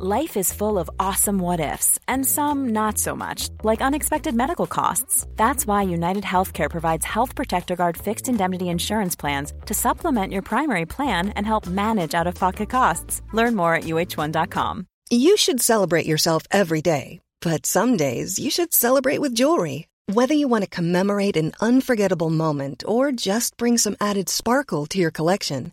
Life is full of awesome what ifs, and some not so much, like unexpected medical costs. That's why United Healthcare provides Health Protector Guard fixed indemnity insurance plans to supplement your primary plan and help manage out of pocket costs. Learn more at uh1.com. You should celebrate yourself every day, but some days you should celebrate with jewelry. Whether you want to commemorate an unforgettable moment or just bring some added sparkle to your collection,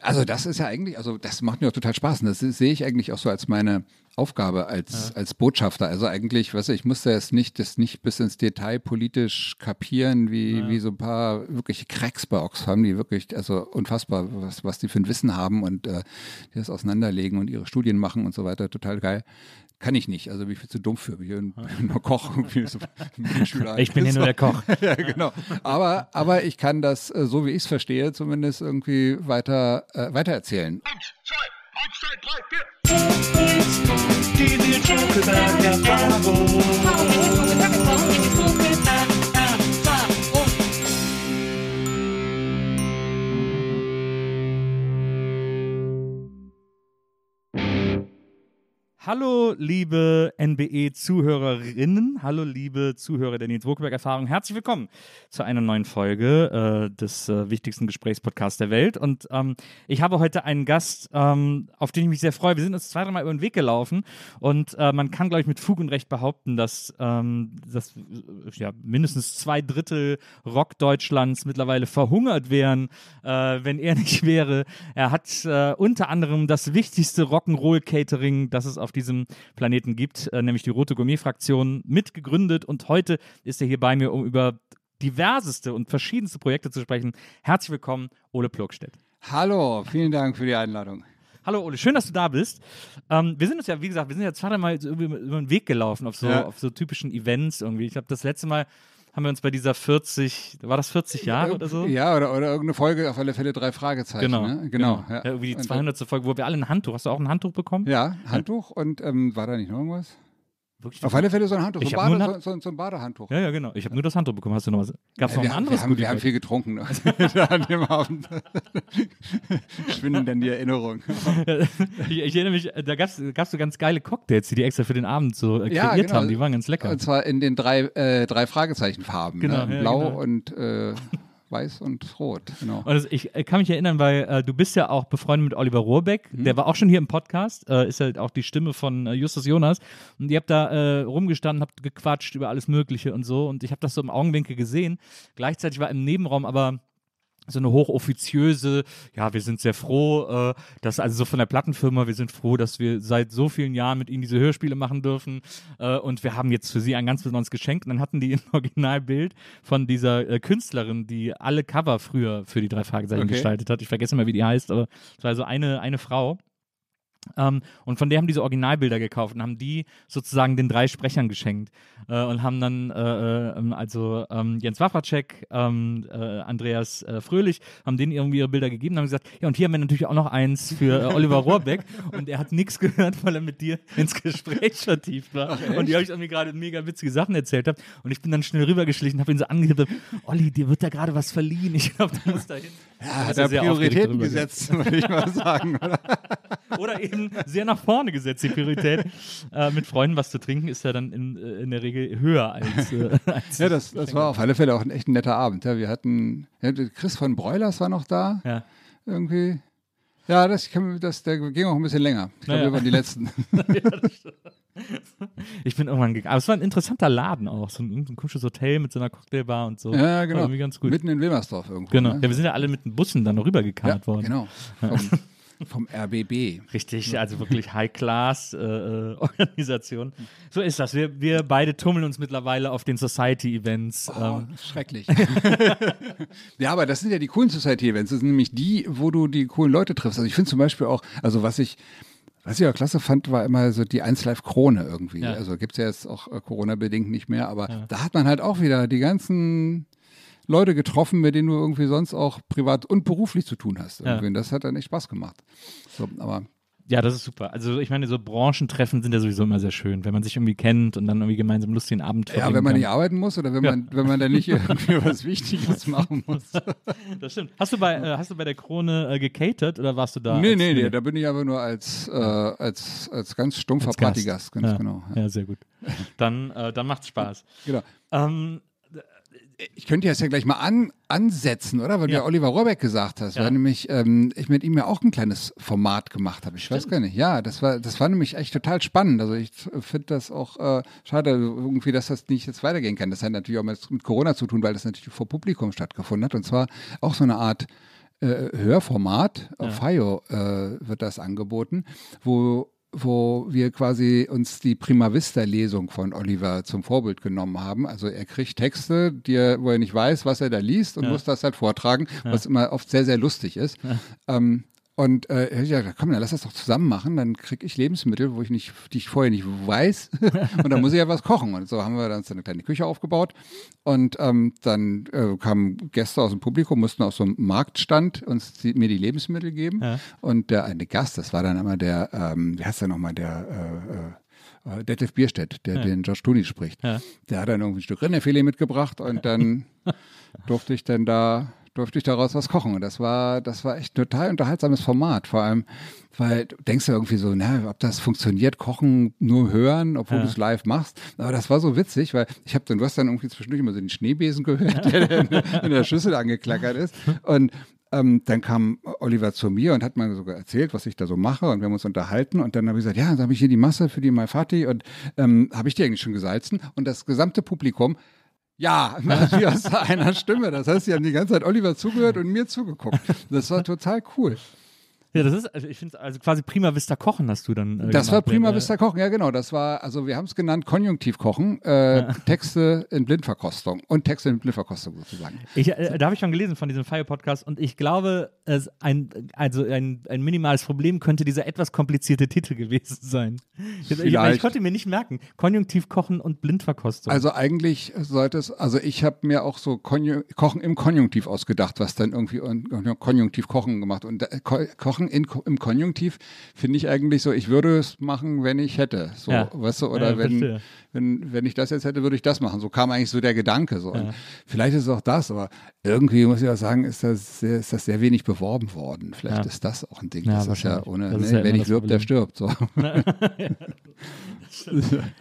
Also das ist ja eigentlich, also das macht mir auch total Spaß. Und das sehe ich eigentlich auch so als meine Aufgabe als, ja. als Botschafter. Also eigentlich, weißt du, ich musste jetzt nicht, das nicht bis ins Detail politisch kapieren, wie, ja. wie so ein paar wirkliche Cracks bei Oxfam, die wirklich, also unfassbar, was, was die für ein Wissen haben und äh, die das auseinanderlegen und ihre Studien machen und so weiter. Total geil. Kann ich nicht, also bin ich viel zu dumm für. Ich bin nur Koch. So ich bin hier nur der Koch. ja, genau. Aber, aber ich kann das, äh, so wie ich es verstehe, zumindest irgendwie weiter, äh, weitererzählen. Eins, zwei, eins, zwei, drei, vier. Die Hallo, liebe NBE-Zuhörerinnen. Hallo, liebe Zuhörer der Nils Wokelberg-Erfahrung. Herzlich willkommen zu einer neuen Folge äh, des äh, wichtigsten Gesprächspodcasts der Welt. Und ähm, ich habe heute einen Gast, ähm, auf den ich mich sehr freue. Wir sind uns zwei, dreimal über den Weg gelaufen und äh, man kann, glaube ich, mit Fug und Recht behaupten, dass, ähm, dass ja, mindestens zwei Drittel Rock Deutschlands mittlerweile verhungert wären, äh, wenn er nicht wäre. Er hat äh, unter anderem das wichtigste Rock'n'Roll-Catering, das es auf diesem Planeten gibt, äh, nämlich die Rote Gourmet-Fraktion, mitgegründet. Und heute ist er hier bei mir, um über diverseste und verschiedenste Projekte zu sprechen. Herzlich willkommen, Ole Plogstedt. Hallo, vielen Dank für die Einladung. Hallo Ole, schön, dass du da bist. Ähm, wir sind uns ja, wie gesagt, wir sind ja zweimal über, über den Weg gelaufen auf so, ja. auf so typischen Events irgendwie. Ich habe das letzte Mal haben wir uns bei dieser 40, war das 40 Jahre oder so? Ja, oder, oder irgendeine Folge, auf alle Fälle drei Fragezeichen. Genau. Ne? Genau. genau. Ja. Ja, irgendwie die 200. Folge, wo wir alle ein Handtuch, hast du auch ein Handtuch bekommen? Ja, Handtuch und ähm, war da nicht noch irgendwas? Wirklich? Auf alle Fälle so ein Handtuch, so, Bade, ein so, so, ein Badehandtuch. Ja, ja, genau. Ich habe nur das Handtuch bekommen. Hast du noch was? Gab es noch ein wir, anderes? Wir haben, wir haben viel getrunken an dem Abend. Schwinden dann die Erinnerungen. ich, ich, erinnere mich, da gab es so ganz geile Cocktails, die die extra für den Abend so äh, kreiert ja, genau. haben. Die waren ganz lecker. Und zwar in den drei, äh, drei Fragezeichenfarben. Genau, ne? Blau ja, genau. und äh, weiß und rot. Genau. Und also ich kann mich erinnern, weil äh, du bist ja auch befreundet mit Oliver Rohrbeck, mhm. der war auch schon hier im Podcast, äh, ist halt auch die Stimme von äh, Justus Jonas. Und ihr habt da äh, rumgestanden, habt gequatscht über alles Mögliche und so. Und ich habe das so im Augenwinkel gesehen. Gleichzeitig war im Nebenraum aber so eine hochoffiziöse, ja, wir sind sehr froh, äh, dass also so von der Plattenfirma, wir sind froh, dass wir seit so vielen Jahren mit ihnen diese Hörspiele machen dürfen äh, und wir haben jetzt für sie ein ganz besonderes Geschenk. Und dann hatten die ein Originalbild von dieser äh, Künstlerin, die alle Cover früher für die drei Fragezeichen okay. gestaltet hat. Ich vergesse mal, wie die heißt, aber es war so eine, eine Frau. Ähm, und von der haben diese Originalbilder gekauft und haben die sozusagen den drei Sprechern geschenkt äh, und haben dann äh, äh, also ähm, Jens Wawracek, ähm, äh, Andreas äh, Fröhlich, haben denen irgendwie ihre Bilder gegeben und haben gesagt, ja und hier haben wir natürlich auch noch eins für äh, Oliver Rohrbeck und er hat nichts gehört, weil er mit dir ins Gespräch vertieft war Ach, und die euch irgendwie gerade mega witzige Sachen erzählt habt und ich bin dann schnell rübergeschlichen, habe ihn so angehebt, Olli, dir wird da gerade was verliehen, ich glaube, du musst da hin. Ja, hat er Prioritäten gesetzt, würde ich mal sagen. Oder? oder eben sehr nach vorne gesetzt, die Priorität. Mit Freunden was zu trinken ist ja dann in, in der Regel höher als. Äh, als ja, das, das war auf alle Fälle auch ein echt netter Abend. Ja, wir hatten, ja, Chris von Broilers war noch da. Ja. Irgendwie. Ja, das, das, der ging auch ein bisschen länger. Ich glaube, naja. wir waren die Letzten. ich bin irgendwann gegangen. Aber es war ein interessanter Laden auch. So ein, ein komisches Hotel mit so einer Cocktailbar und so. Ja, genau. Mitten in Wilmersdorf irgendwo. Genau. Ne? Ja, wir sind ja alle mit den Bussen dann rübergekarrt ja, worden. Genau. Vom RBB. Richtig, also wirklich High-Class-Organisation. Äh, äh so ist das. Wir, wir beide tummeln uns mittlerweile auf den Society-Events. Oh, ähm. Schrecklich. ja, aber das sind ja die coolen Society-Events. Das sind nämlich die, wo du die coolen Leute triffst. Also ich finde zum Beispiel auch, also was ich Was ich auch klasse fand, war immer so die 1 Live Krone irgendwie. Ja. Also gibt's ja jetzt auch äh, Corona-bedingt nicht mehr, aber Ja. da hat man halt auch wieder die ganzen Leute getroffen, mit denen du irgendwie sonst auch privat und beruflich zu tun hast. Ja. Das hat dann echt Spaß gemacht. So, aber Ja, das ist super. Also ich meine, so Branchentreffen sind ja sowieso immer sehr schön, wenn man sich irgendwie kennt und dann irgendwie gemeinsam lustigen Abend ja, verbringen wenn man kann. nicht arbeiten muss oder wenn man, wenn man dann nicht irgendwie was Wichtiges machen muss. Das stimmt. Hast du bei, äh, hast du bei der Krone äh, gecatert oder warst du da? nee, nee, nee, da bin ich aber nur als, äh, als, als ganz stumpfer als Gast? Partygast, ganz ja. genau. Ja, sehr gut. Dann, äh, dann macht's Spaß. genau. Ähm, Ich könnte jetzt ja gleich mal an, ansetzen, oder? Weil du Ja. ja Oliver Rohrbeck gesagt hast, Ja. weil nämlich ähm, ich mit ihm ja auch ein kleines Format gemacht habe. Ich weiß gar nicht. Ja, das war, das war nämlich echt total spannend. Also ich finde das auch äh, schade, irgendwie, dass das nicht jetzt weitergehen kann. Das hat natürlich auch mit, mit Corona zu tun, weil das natürlich vor Publikum stattgefunden hat. Und zwar auch so eine Art äh, Hörformat. Auf FIO äh, wird das angeboten, wo wo wir quasi uns die Prima Vista-Lesung von Oliver zum Vorbild genommen haben. Also er kriegt Texte, die er, wo er nicht weiß, was er da liest und Ja. muss das halt vortragen, was immer oft sehr, sehr lustig ist. Ähm, und äh, ich dachte, komm, dann lass das doch zusammen machen, dann kriege ich Lebensmittel, wo ich nicht, die ich vorher nicht weiß. und dann muss ich ja was kochen. Und so haben wir dann so eine kleine Küche aufgebaut. Und ähm, dann äh, kamen Gäste aus dem Publikum, mussten aus so einem Marktstand uns die, mir die Lebensmittel geben. Ja. Und der eine Gast, das war dann immer der, ähm, wie heißt der nochmal, der äh, äh, Detlef Bierstedt, der Ja. den George Clooney spricht. Ja. Der hat dann irgendwie ein Stück Rinderfilet mitgebracht und dann durfte ich dann da durfte ich daraus was kochen. Und das war das war echt ein total unterhaltsames Format. Vor allem weil du denkst ja irgendwie so na ob das funktioniert kochen nur hören obwohl Ja. du es live machst. Aber das war so witzig weil ich habe dann du hast dann irgendwie zwischendurch immer so den Schneebesen gehört der dann in der Schüssel angeklackert ist. Und ähm, dann kam Oliver zu mir und hat mir sogar erzählt, was ich da so mache. Und wir haben uns unterhalten. Und dann habe ich gesagt, ja, dann habe ich hier die Masse für die Malfatti. Und ähm, habe ich die eigentlich schon gesalzen. Und das gesamte Publikum ja, wie aus einer Stimme. Das heißt, sie haben die ganze Zeit Oliver zugehört und mir zugeguckt. Das war total cool. Ja, das ist, also ich finde also quasi Prima Vista Kochen hast du dann. Äh, Das war prima äh, Vista Kochen, ja genau. Das war, also wir haben es genannt Konjunktiv Kochen, äh, Texte in Blindverkostung und Texte in Blindverkostung sozusagen. Ich, äh, da habe ich schon gelesen von diesem Fire-Podcast und ich glaube, es ein, also ein, ein minimales Problem könnte dieser etwas komplizierte Titel gewesen sein. Ich, ich, ich konnte mir nicht merken. Konjunktiv kochen und Blindverkostung. Also eigentlich sollte es, also ich habe mir auch so Konju Kochen im Konjunktiv ausgedacht, was dann irgendwie un- Konjunktiv Kochen gemacht. Und äh, Ko Kochen in, im Konjunktiv finde ich eigentlich so, ich würde es machen, wenn ich hätte. So, Ja. weißt du, oder Ja, wenn, verstehe. wenn, wenn ich das jetzt hätte, würde ich das machen. So kam eigentlich so der Gedanke. So. Und vielleicht ist es auch das, aber irgendwie muss ich auch sagen, ist das sehr, ist das sehr wenig beworben worden. Vielleicht Ja. ist das auch ein Ding. Ja, das ist ja ohne, ist ne, ja nicht das wirbt, der stirbt. So.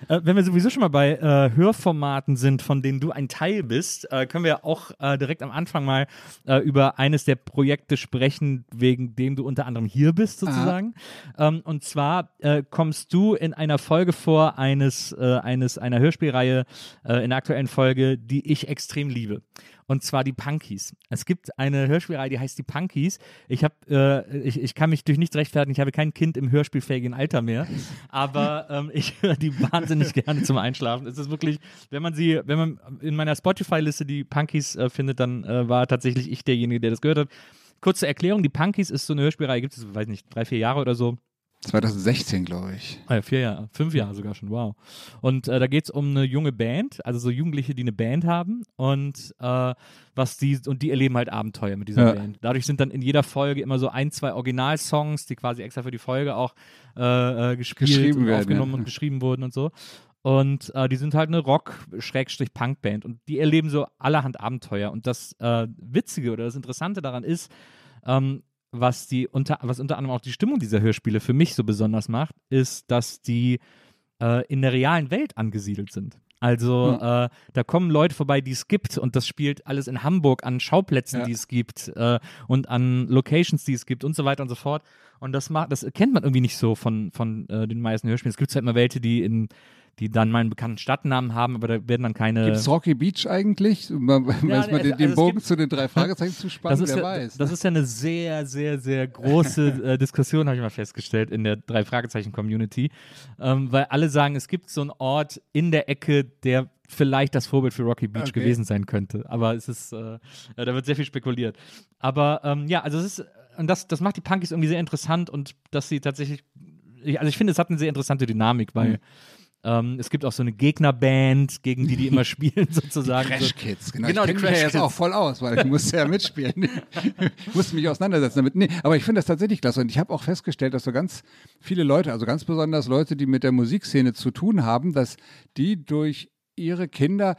Äh, wenn wir sowieso schon mal bei äh, Hörformaten sind, von denen du ein Teil bist, äh, können wir ja auch äh, direkt am Anfang mal äh, über eines der Projekte sprechen, wegen dem du unter anderem hier bist, sozusagen. Ähm, und zwar äh, kommst du in einer Folge vor eines, äh, eines einer Hörspielreihe äh, in der aktuellen Folge, die ich extrem liebe. Und zwar die Punkies. Es gibt eine Hörspielreihe, die heißt die Punkies. Ich habe, äh, ich, ich kann mich durch nichts rechtfertigen. Ich habe kein Kind im hörspielfähigen Alter mehr, aber ähm, ich höre die wahnsinnig gerne zum Einschlafen. Es ist wirklich, wenn man sie, wenn man in meiner Spotify-Liste die Punkies äh, findet, dann äh, war tatsächlich ich derjenige, der das gehört hat. Kurze Erklärung: Die Punkies ist so eine Hörspielreihe, gibt es, weiß nicht, drei, vier Jahre oder so. 2016, glaube ich. Ah ja, vier Jahre, fünf Jahre sogar schon, wow. Und äh, da geht es um eine junge Band, also so Jugendliche, die eine Band haben und äh, was die, und die erleben halt Abenteuer mit dieser Ja. Band. Dadurch sind dann in jeder Folge immer so ein, zwei Originalsongs, die quasi extra für die Folge auch äh, äh, gespielt Geschrieben und werden, aufgenommen ja. und geschrieben wurden und so. Und äh, die sind halt eine Rock-Punk-Band und die erleben so allerhand Abenteuer. Und das äh, Witzige oder das Interessante daran ist, ähm, was die unter, was unter anderem auch die Stimmung dieser Hörspiele für mich so besonders macht, ist, dass die äh, in der realen Welt angesiedelt sind. Also äh, da kommen Leute vorbei, die es gibt und das spielt alles in Hamburg an Schauplätzen, Ja. die es gibt äh, und an Locations, die es gibt und so weiter und so fort. Und das macht, das kennt man irgendwie nicht so von, von äh, den meisten Hörspielen. Es gibt halt immer welche, die in die dann mal einen bekannten Stadtnamen haben, aber da werden dann keine. Gibt es Rocky Beach eigentlich? Weiß nee, mal also- den, also Bogen gibt- zu den drei Fragezeichen zu spannen, das ist, wer ja, weiß. das ist ja eine sehr, sehr, sehr große äh, Diskussion, habe ich mal festgestellt, in der Drei-Fragezeichen-Community. Ähm, weil alle sagen, es gibt so einen Ort in der Ecke, der vielleicht das Vorbild für Rocky Beach Okay. gewesen sein könnte. Aber es ist, äh, da wird sehr viel spekuliert. Aber ähm, ja, also es ist, und das, das macht die Punkies irgendwie sehr interessant und dass sie tatsächlich ich, also ich finde, es hat eine sehr interessante Dynamik, weil mhm. Ähm, es gibt auch so eine Gegnerband, gegen die die immer spielen, sozusagen. Die Crash Kids, genau. genau ich kenne mich ja jetzt auch voll aus, weil ich musste ja mitspielen. ich musste mich auseinandersetzen damit. Nee, aber ich finde das tatsächlich klasse und ich habe auch festgestellt, dass so ganz viele Leute, also ganz besonders Leute, die mit der Musikszene zu tun haben, dass die durch ihre Kinder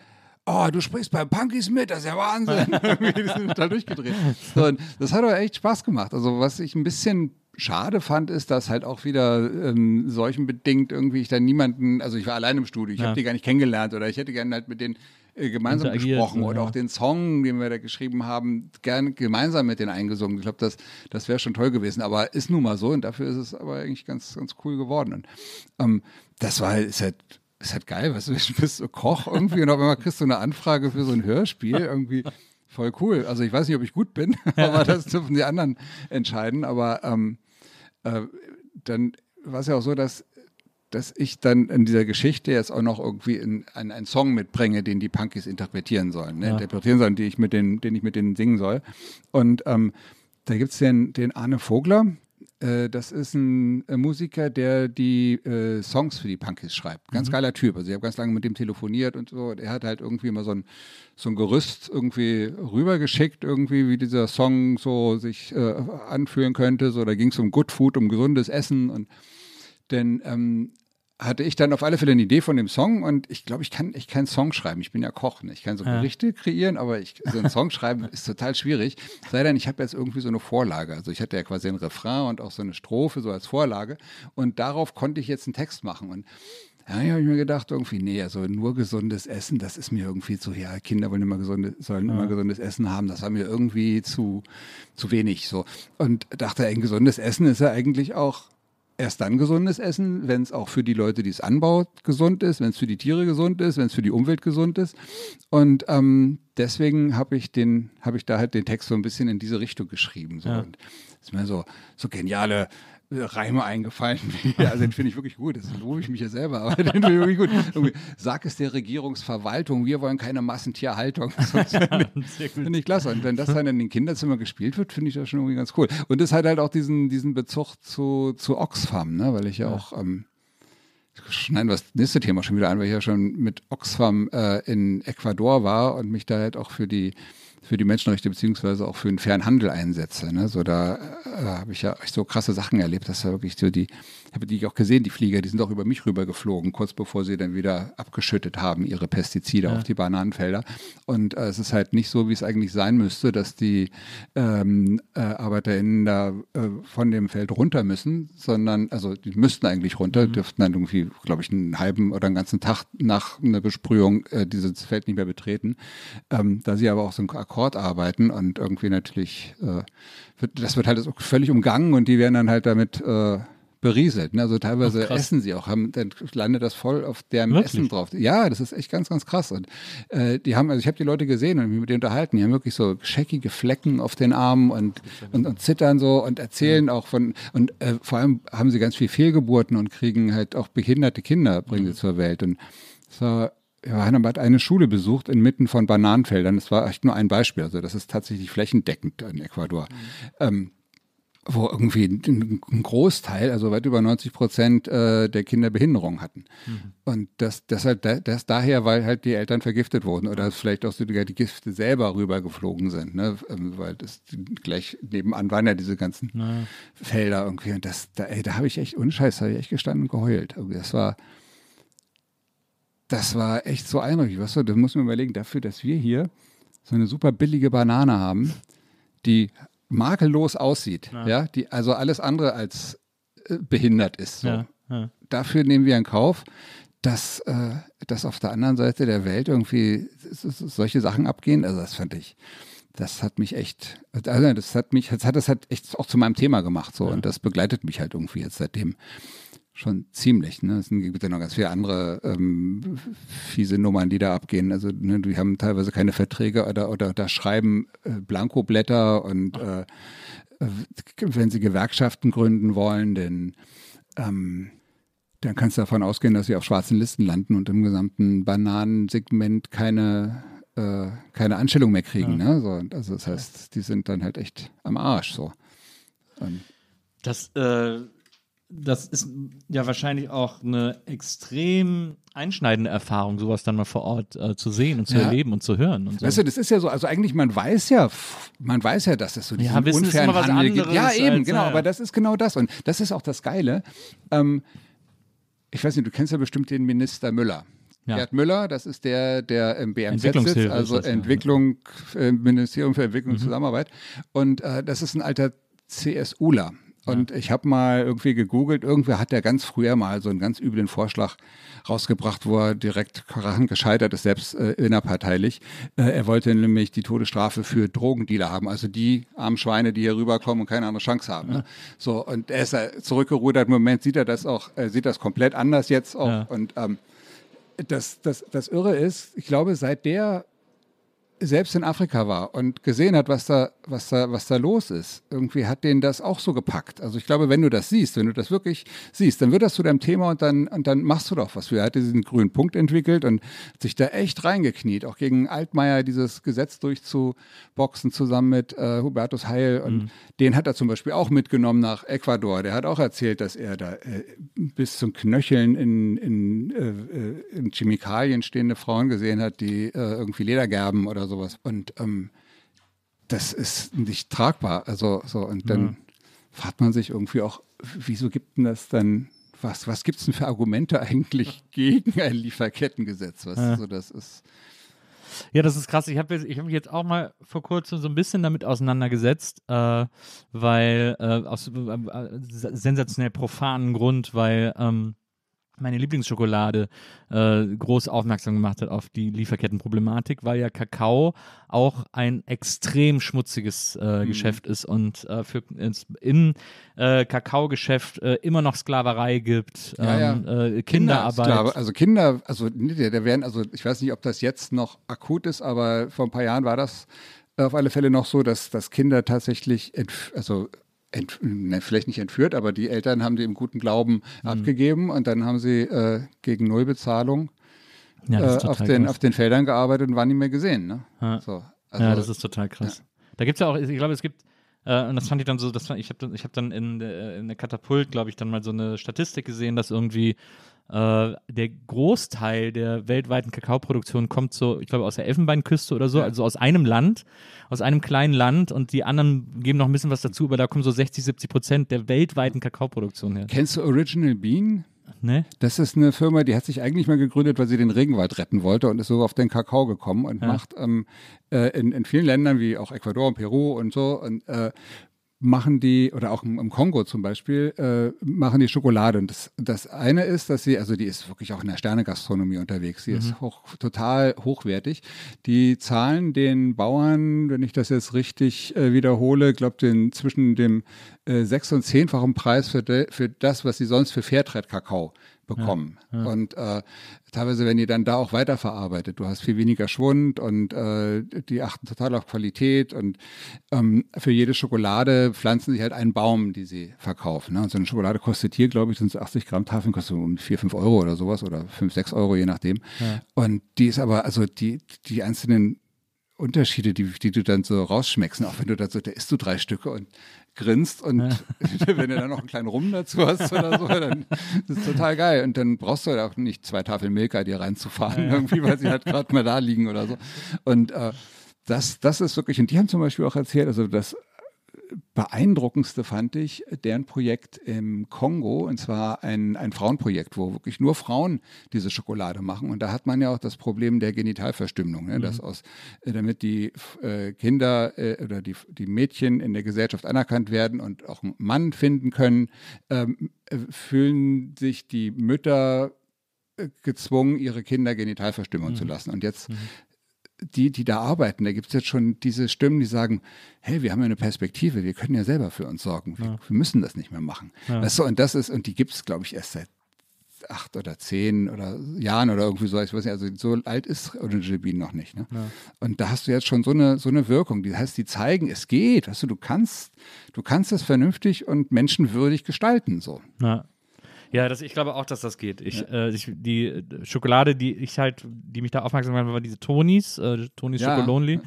oh, du sprichst beim Punkies mit, das ist ja Wahnsinn. die sind total durchgedreht. So, das hat aber echt Spaß gemacht. Also was ich ein bisschen schade fand, ist, dass halt auch wieder ähm, solchen bedingt irgendwie ich da niemanden, also ich war allein im Studio, ich ja. habe die gar nicht kennengelernt oder ich hätte gerne halt mit denen äh, gemeinsam gesprochen oder ja. auch den Song, den wir da geschrieben haben, gerne gemeinsam mit denen eingesungen. Ich glaube, das, das wäre schon toll gewesen, aber ist nun mal so und dafür ist es aber eigentlich ganz, ganz cool geworden. Und ähm, das war halt, ist halt ist halt geil, weißt du, du bist so Koch irgendwie und auf einmal kriegst du eine Anfrage für so ein Hörspiel irgendwie. Voll cool. Also ich weiß nicht, ob ich gut bin, aber das dürfen die anderen entscheiden. Aber ähm, äh, dann war es ja auch so, dass, dass ich dann in dieser Geschichte jetzt auch noch irgendwie in, einen, einen Song mitbringe, den die Punkies interpretieren sollen, ne? ja. interpretieren sollen, den ich mit denen, den ich mit denen singen soll. Und ähm, da gibt es den, den Arne Vogler, das ist ein äh, Musiker, der die äh, Songs für die Punkies schreibt. Ganz mhm. geiler Typ. Also ich habe ganz lange mit dem telefoniert und so. Er hat halt irgendwie immer so ein, so ein Gerüst irgendwie rübergeschickt, irgendwie, wie dieser Song so sich äh, anfühlen könnte. So, da ging es um Good Food, um gesundes Essen und denn ähm, hatte ich dann auf alle Fälle eine Idee von dem Song und ich glaube, ich kann ich kann Song schreiben. Ich bin ja Koch, ne? ich kann so Gerichte kreieren, aber ich, so einen Song schreiben ist total schwierig. Sei denn, ich habe jetzt irgendwie so eine Vorlage. Also ich hatte ja quasi ein Refrain und auch so eine Strophe so als Vorlage und darauf konnte ich jetzt einen Text machen und ja, habe ich mir gedacht, irgendwie, nee, also nur gesundes Essen, das ist mir irgendwie zu, ja, Kinder wollen immer gesunde, sollen ja. immer gesundes Essen haben, das war mir irgendwie zu, zu wenig, so. Und dachte, ein gesundes Essen ist ja eigentlich auch erst dann gesundes Essen, wenn es auch für die Leute, die es anbaut, gesund ist, wenn es für die Tiere gesund ist, wenn es für die Umwelt gesund ist. Und ähm, deswegen habe ich den, habe ich da halt den Text so ein bisschen in diese Richtung geschrieben. So. Ja. Und das ist mir so, so geniale Reime eingefallen. Also den finde ich wirklich gut. Das lobe ich mich ja selber, aber den finde ich wirklich gut. Sag es der Regierungsverwaltung, wir wollen keine Massentierhaltung. Das finde ich, find ich klasse. Und wenn das dann in den Kinderzimmern gespielt wird, finde ich das schon irgendwie ganz cool. Und es hat halt auch diesen, diesen Bezug zu, zu Oxfam, ne? weil ich ja, ja. auch ähm, schneiden wir das nächste Thema schon wieder an, weil ich ja schon mit Oxfam äh, in Ecuador war und mich da halt auch für die für die Menschenrechte beziehungsweise auch für den fairen Handel einsetze. Ne? So da äh, habe ich ja echt so krasse Sachen erlebt, dass da wirklich so die, habe die ich auch gesehen, die Flieger, die sind auch über mich rüber geflogen, kurz bevor sie dann wieder abgeschüttet haben, ihre Pestizide ja. auf die Bananenfelder. Und äh, es ist halt nicht so, wie es eigentlich sein müsste, dass die ähm, äh, ArbeiterInnen da äh, von dem Feld runter müssen, sondern, also die müssten eigentlich runter, mhm. dürften dann irgendwie, glaube ich, einen halben oder einen ganzen Tag nach einer Besprühung äh, dieses Feld nicht mehr betreten. Ähm, da sie aber auch so ein Akkord Akkord arbeiten und irgendwie natürlich, äh, wird, das wird halt völlig umgangen und die werden dann halt damit äh, berieselt. Ne? Also teilweise Ach, essen sie auch, haben, dann landet das voll auf deren Wirklich? Essen drauf. Ja, das ist echt ganz, ganz krass. Und äh, die haben, also ich habe die Leute gesehen und mich mit denen unterhalten, die haben wirklich so scheckige Flecken auf den Armen und, und, und zittern so und erzählen ja. auch von, und äh, vor allem haben sie ganz viel Fehlgeburten und kriegen halt auch behinderte Kinder, bringen sie mhm. zur Welt. Und es war ja, Heinemann hat eine Schule besucht inmitten von Bananenfeldern. Das war echt nur ein Beispiel. Also das ist tatsächlich flächendeckend in Ecuador. Mhm. Ähm, wo irgendwie ein, Großteil, also weit über 90 Prozent äh, der Kinder Behinderung hatten. Mhm. Und das, das halt das daher, weil halt die Eltern vergiftet wurden oder vielleicht auch sogar die Gifte selber rübergeflogen sind, ne? Ähm, weil das gleich nebenan waren ja diese ganzen naja. Felder irgendwie. Und das, da, ey, da habe ich echt unscheiß, da habe ich echt gestanden und geheult. Das war, das war echt so eindrücklich. Weißt du, das muss man überlegen, dafür, dass wir hier so eine super billige Banane haben, die makellos aussieht, ja, ja die also alles andere als äh, behindert ist. So. Ja, ja. Dafür nehmen wir in Kauf, dass, äh, dass auf der anderen Seite der Welt irgendwie solche Sachen abgehen. Also das fand ich, das hat mich echt, also das hat mich, das hat das halt echt auch zu meinem Thema gemacht so und das begleitet mich halt irgendwie jetzt seitdem schon ziemlich. Ne? Es gibt ja noch ganz viele andere ähm, fiese Nummern, die da abgehen. Also ne, die haben teilweise keine Verträge oder, oder, oder schreiben äh, Blankoblätter und äh, wenn sie Gewerkschaften gründen wollen, denn ähm, dann kannst du davon ausgehen, dass sie auf schwarzen Listen landen und im gesamten Bananensegment keine äh, keine Anstellung mehr kriegen. Ja. Ne? So, also das heißt, die sind dann halt echt am Arsch so. Und das äh das ist ja wahrscheinlich auch eine extrem einschneidende Erfahrung, sowas dann mal vor Ort äh, zu sehen und zu Ja. erleben und zu hören. Und so. Weißt du, das ist ja so, also eigentlich, man weiß ja, man weiß ja, dass es so diesen Ja, Wissen ist unfairen was Handel gibt. Ja, eben, genau, ja. aber das ist genau das. Und das ist auch das Geile. Ähm, ich weiß nicht, du kennst ja bestimmt den Minister Müller. Ja. Gerd Müller, das ist der, der im BMZ sitzt, also ist das. Entwicklung, äh, Ministerium für Entwicklung Mhm. und Zusammenarbeit. Und äh, das ist ein alter CSUler. Und ich habe mal irgendwie gegoogelt, irgendwer hat ja ganz früher mal so einen ganz üblen Vorschlag rausgebracht, wo er direkt gescheitert ist, selbst äh, innerparteilich. Äh, er wollte nämlich die Todesstrafe für Drogendealer haben, also die armen Schweine, die hier rüberkommen und keine andere Chance haben. Ne? So, und er ist äh, zurückgerudert. Im Moment sieht er das auch, er sieht das komplett anders jetzt auch. Ja. Und ähm, das, das, das Irre ist, ich glaube, seit der selbst in Afrika war und gesehen hat, was da, was da, was da los ist, irgendwie hat den das auch so gepackt. Also ich glaube, wenn du das siehst, wenn du das wirklich siehst, dann wird das zu deinem Thema und dann, und dann machst du doch was. für. Er hat diesen grünen Punkt entwickelt und hat sich da echt reingekniet, auch gegen Altmaier dieses Gesetz durchzuboxen zusammen mit äh, Hubertus Heil und den hat er zum Beispiel auch mitgenommen nach Ecuador. Der hat auch erzählt, dass er da äh, bis zum Knöcheln in, in, äh, äh, in Chemikalien stehende Frauen gesehen hat, die äh, irgendwie Leder gerben oder sowas. Und ähm, das ist nicht tragbar. Also so, und dann fragt man sich irgendwie auch, wieso gibt denn das dann, was, was gibt es denn für Argumente eigentlich gegen ein Lieferkettengesetz? Was, so, das ist, Ja, das ist krass. Ich habe ich hab mich jetzt auch mal vor kurzem so ein bisschen damit auseinandergesetzt, äh, weil äh, aus äh, äh, sensationell profanen Grund, weil ähm, meine Lieblingsschokolade äh, groß aufmerksam gemacht hat auf die Lieferkettenproblematik, weil ja Kakao auch ein extrem schmutziges äh, Mhm. Geschäft ist und äh, für, ins, im äh, Kakaogeschäft äh, immer noch Sklaverei gibt, Ja, ja. ähm, Äh, Kinderarbeit. Kindersklave. Also Kinder, also da werden, also ich weiß nicht, ob das jetzt noch akut ist, aber vor ein paar Jahren war das auf alle Fälle noch so, dass, dass Kinder tatsächlich, also ent ne, vielleicht nicht entführt, aber die Eltern haben die im guten Glauben Mhm. abgegeben und dann haben sie äh, gegen Nullbezahlung ja, äh, auf, den, krass. auf den Feldern gearbeitet und waren nicht mehr gesehen. Ne? Ja. So, also, ja, das ist total krass. Da gibt es ja auch, ich glaube, es gibt, äh, und das fand ich dann so, das fand, ich habe ich hab dann in, in der Katapult, glaube ich, dann mal so eine Statistik gesehen, dass irgendwie äh, der Großteil der weltweiten Kakaoproduktion kommt so, ich glaube, aus der Elfenbeinküste oder so, also aus einem Land, aus einem kleinen Land und die anderen geben noch ein bisschen was dazu, aber da kommen so 60, 70 Prozent der weltweiten Kakaoproduktion her. Kennst du Original Bean? Ne? Das ist eine Firma, die hat sich eigentlich mal gegründet, weil sie den Regenwald retten wollte und ist so auf den Kakao gekommen und Ja. macht ähm, äh, in, in vielen Ländern wie auch Ecuador und Peru und so und äh, machen die, oder auch im, im Kongo zum Beispiel, äh, machen die Schokolade. Und das, das eine ist, dass sie, also die ist wirklich auch in der Sternegastronomie unterwegs. Sie ist hoch, total hochwertig. Die zahlen den Bauern, wenn ich das jetzt richtig äh, wiederhole, glaube den zwischen dem äh, sechs- und zehnfachen Preis für, de, für das, was sie sonst für Fairtrade-Kakao bekommen. Und äh, teilweise werden die dann da auch weiterverarbeitet. Du hast viel weniger Schwund und äh, die achten total auf Qualität und ähm, für jede Schokolade pflanzen sie halt einen Baum, die sie verkaufen. Ne? Und so eine Schokolade kostet hier, glaube ich, sind es 80 Gramm Tafeln, kostet um 4, 5 Euro oder sowas oder 5, 6 Euro, je nachdem. Und die ist aber, also die, die einzelnen Unterschiede, die, die du dann so rausschmeckst, auch wenn du da so, da isst du drei Stücke und grinst und wenn du dann noch einen kleinen Rum dazu hast oder so, dann ist es total geil. Und dann brauchst du halt auch nicht zwei Tafeln Milka dir reinzufahren, irgendwie, weil sie halt gerade mal da liegen oder so. Und äh, das, das ist wirklich, und die haben zum Beispiel auch erzählt, also das beeindruckendste fand ich deren Projekt im Kongo, und zwar ein, ein Frauenprojekt, wo wirklich nur Frauen diese Schokolade machen. Und da hat man ja auch das Problem der Genitalverstümmelung, ne? dass aus, äh, damit die äh, Kinder äh, oder die, die Mädchen in der Gesellschaft anerkannt werden und auch einen Mann finden können, ähm, äh, fühlen sich die Mütter äh, gezwungen, ihre Kinder genital verstümmeln zu lassen. Und jetzt die, die da arbeiten, da gibt es jetzt schon diese Stimmen, die sagen, hey, wir haben ja eine Perspektive, wir können ja selber für uns sorgen, wir, wir müssen das nicht mehr machen. Weißt du, und das ist, und die gibt es, glaube ich, erst seit acht oder zehn oder Jahren oder irgendwie so, ich weiß nicht, also so alt ist Original Bean noch nicht. Ne? Und da hast du jetzt schon so eine, so eine Wirkung. Die heißt, die zeigen, es geht, weißt du, du kannst, du kannst es vernünftig und menschenwürdig gestalten, so. Ja. Ja, das, ich glaube auch, dass das geht. Ich, ja. äh, ich, die Schokolade, die ich halt, die mich da aufmerksam gemacht hat, war diese Tonis, äh, Tonis ja. Schokolonely.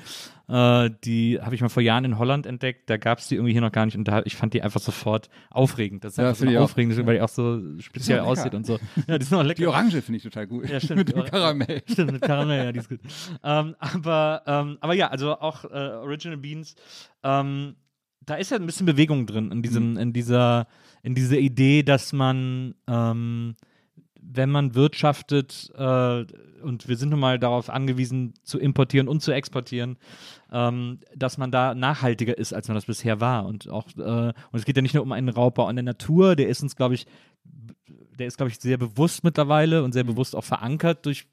Äh, die habe ich mal vor Jahren in Holland entdeckt. Da gab es die irgendwie hier noch gar nicht und da, ich fand die einfach sofort aufregend. Das ist ja, einfach so aufregend, auch. weil die auch so speziell aussieht und so. Ja, die sind auch lecker. Die Orange finde ich total gut. Ja, stimmt. mit dem Karamell. Stimmt, mit Karamell, ja, die ist gut. ähm, aber, ähm, aber ja, also auch äh, Original Beans. Ähm, da ist ja ein bisschen Bewegung drin in diesem, mhm. in dieser, in dieser Idee, dass man, ähm, wenn man wirtschaftet, äh, und wir sind nun mal darauf angewiesen, zu importieren und zu exportieren, ähm, dass man da nachhaltiger ist, als man das bisher war. Und auch, äh, und es geht ja nicht nur um einen Raubbau an der Natur, der ist uns, glaube ich, der ist, glaube ich, sehr bewusst mittlerweile und sehr mhm. bewusst auch verankert durch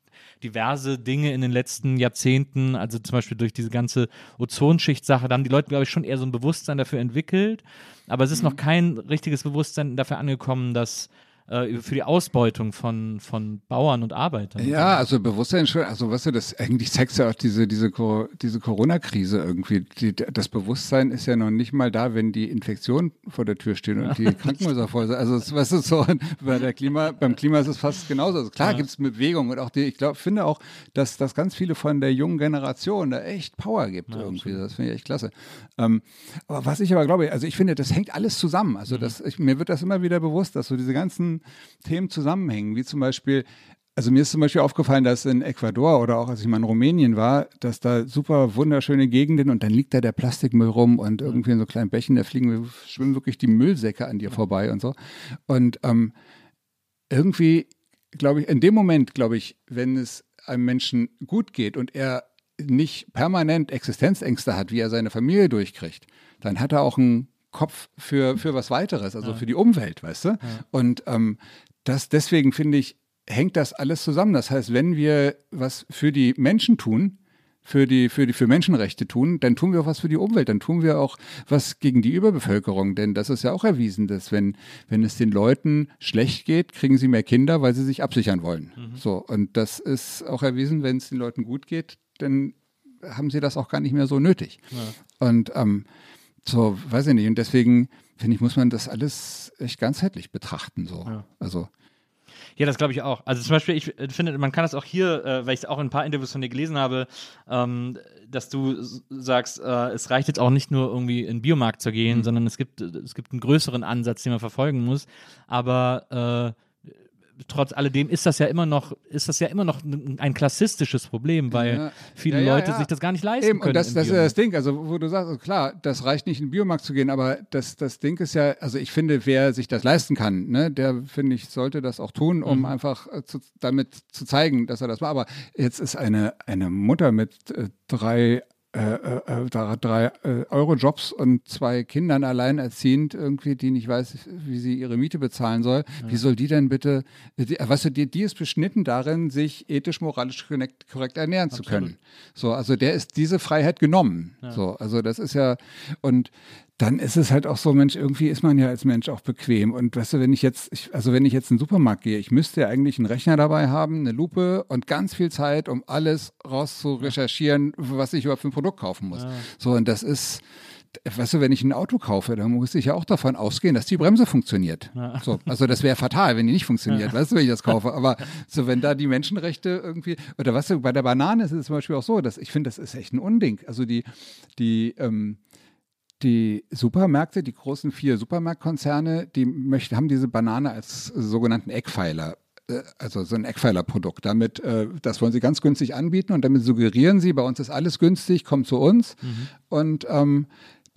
diverse Dinge in den letzten Jahrzehnten, also zum Beispiel durch diese ganze Ozonschicht-Sache, da haben die Leute, glaube ich, schon eher so ein Bewusstsein dafür entwickelt. Aber es ist mhm. noch kein richtiges Bewusstsein dafür angekommen, dass für die Ausbeutung von, von Bauern und Arbeitern. Ja, also Bewusstsein schon, also was weißt du, das eigentlich zeigt ja auch diese, diese, diese Corona-Krise irgendwie. Die, das Bewusstsein ist ja noch nicht mal da, wenn die Infektionen vor der Tür stehen und die Krankenhäuser voll sind. Also weißt du, so bei der Klima, beim Klima ist es fast genauso. Also klar ja. gibt es Bewegung und auch die, ich glaube, finde auch, dass, dass ganz viele von der jungen Generation da echt Power gibt ja, irgendwie. Das finde ich echt klasse. Ähm, aber was ich aber glaube, also ich finde, das hängt alles zusammen. Also mhm. das, ich, mir wird das immer wieder bewusst, dass so diese ganzen Themen zusammenhängen, wie zum Beispiel also mir ist zum Beispiel aufgefallen, dass in Ecuador oder auch als ich mal in Rumänien war, dass da super wunderschöne Gegenden und dann liegt da der Plastikmüll rum und irgendwie in so kleinen Bächen, da fliegen, schwimmen wirklich die Müllsäcke an dir vorbei und so. Und ähm, irgendwie, glaube ich, in dem Moment, glaube ich, wenn es einem Menschen gut geht und er nicht permanent Existenzängste hat, wie er seine Familie durchkriegt, dann hat er auch ein Kopf für, für was weiteres, also ja. für die Umwelt, weißt du? Ja. Und ähm, das, deswegen finde ich, hängt das alles zusammen. Das heißt, wenn wir was für die Menschen tun, für die, für die, für Menschenrechte tun, dann tun wir auch was für die Umwelt, dann tun wir auch was gegen die Überbevölkerung. Denn das ist ja auch erwiesen, dass wenn, wenn es den Leuten schlecht geht, kriegen sie mehr Kinder, weil sie sich absichern wollen. Mhm. So. Und das ist auch erwiesen, wenn es den Leuten gut geht, dann haben sie das auch gar nicht mehr so nötig. Ja. Und ähm, so, weiß ich nicht. Und deswegen, finde ich, muss man das alles echt ganzheitlich betrachten. So. Ja. Also. Ja, das glaube ich auch. Also zum Beispiel, ich finde, man kann das auch hier, äh, weil ich es auch in ein paar Interviews von dir gelesen habe, ähm, dass du sagst, äh, es reicht jetzt auch nicht nur irgendwie in den Biomarkt zu gehen, mhm. sondern es gibt, es gibt einen größeren Ansatz, den man verfolgen muss. Aber äh, trotz alledem ist das ja immer noch, ist das ja immer noch ein klassistisches Problem, weil ja. viele ja, ja, Leute sich das gar nicht leisten Eben, können. Und das, das ist das Ding, also wo du sagst, also klar, das reicht nicht in den Biomarkt zu gehen, aber das, das Ding ist ja, also ich finde, wer sich das leisten kann, ne, der finde ich, sollte das auch tun, um mhm. einfach äh, zu, damit zu zeigen, dass er das war. Aber jetzt ist eine, eine Mutter mit äh, drei äh, äh, drei äh, Euro-Jobs und zwei Kindern alleinerziehend irgendwie, die nicht weiß, wie sie ihre Miete bezahlen soll. Ja. Wie soll die denn bitte, die, weißt du, die, die ist beschnitten darin, sich ethisch, moralisch korrekt, korrekt ernähren Absolut. zu können. So, also der ist diese Freiheit genommen. Ja. So, also das ist ja, und dann ist es halt auch so, Mensch, irgendwie ist man ja als Mensch auch bequem. Und weißt du, wenn ich jetzt, ich, also wenn ich jetzt in den Supermarkt gehe, ich müsste ja eigentlich einen Rechner dabei haben, eine Lupe und ganz viel Zeit, um alles rauszurecherchieren, was ich überhaupt für ein Produkt kaufen muss. Ja. So, und das ist, weißt du, wenn ich ein Auto kaufe, dann muss ich ja auch davon ausgehen, dass die Bremse funktioniert. Ja. So, also das wäre fatal, wenn die nicht funktioniert, ja. weißt du, wenn ich das kaufe. Aber so, wenn da die Menschenrechte irgendwie, oder weißt du, bei der Banane ist es zum Beispiel auch so, dass ich finde, das ist echt ein Unding. Also die, die, ähm, die Supermärkte, die großen vier Supermarktkonzerne, die möchten, haben diese Banane als sogenannten Eckpfeiler äh, also so ein Eckpfeilerprodukt. Damit, äh, das wollen sie ganz günstig anbieten und damit suggerieren sie, bei uns ist alles günstig, kommt zu uns. Mhm. Und ähm,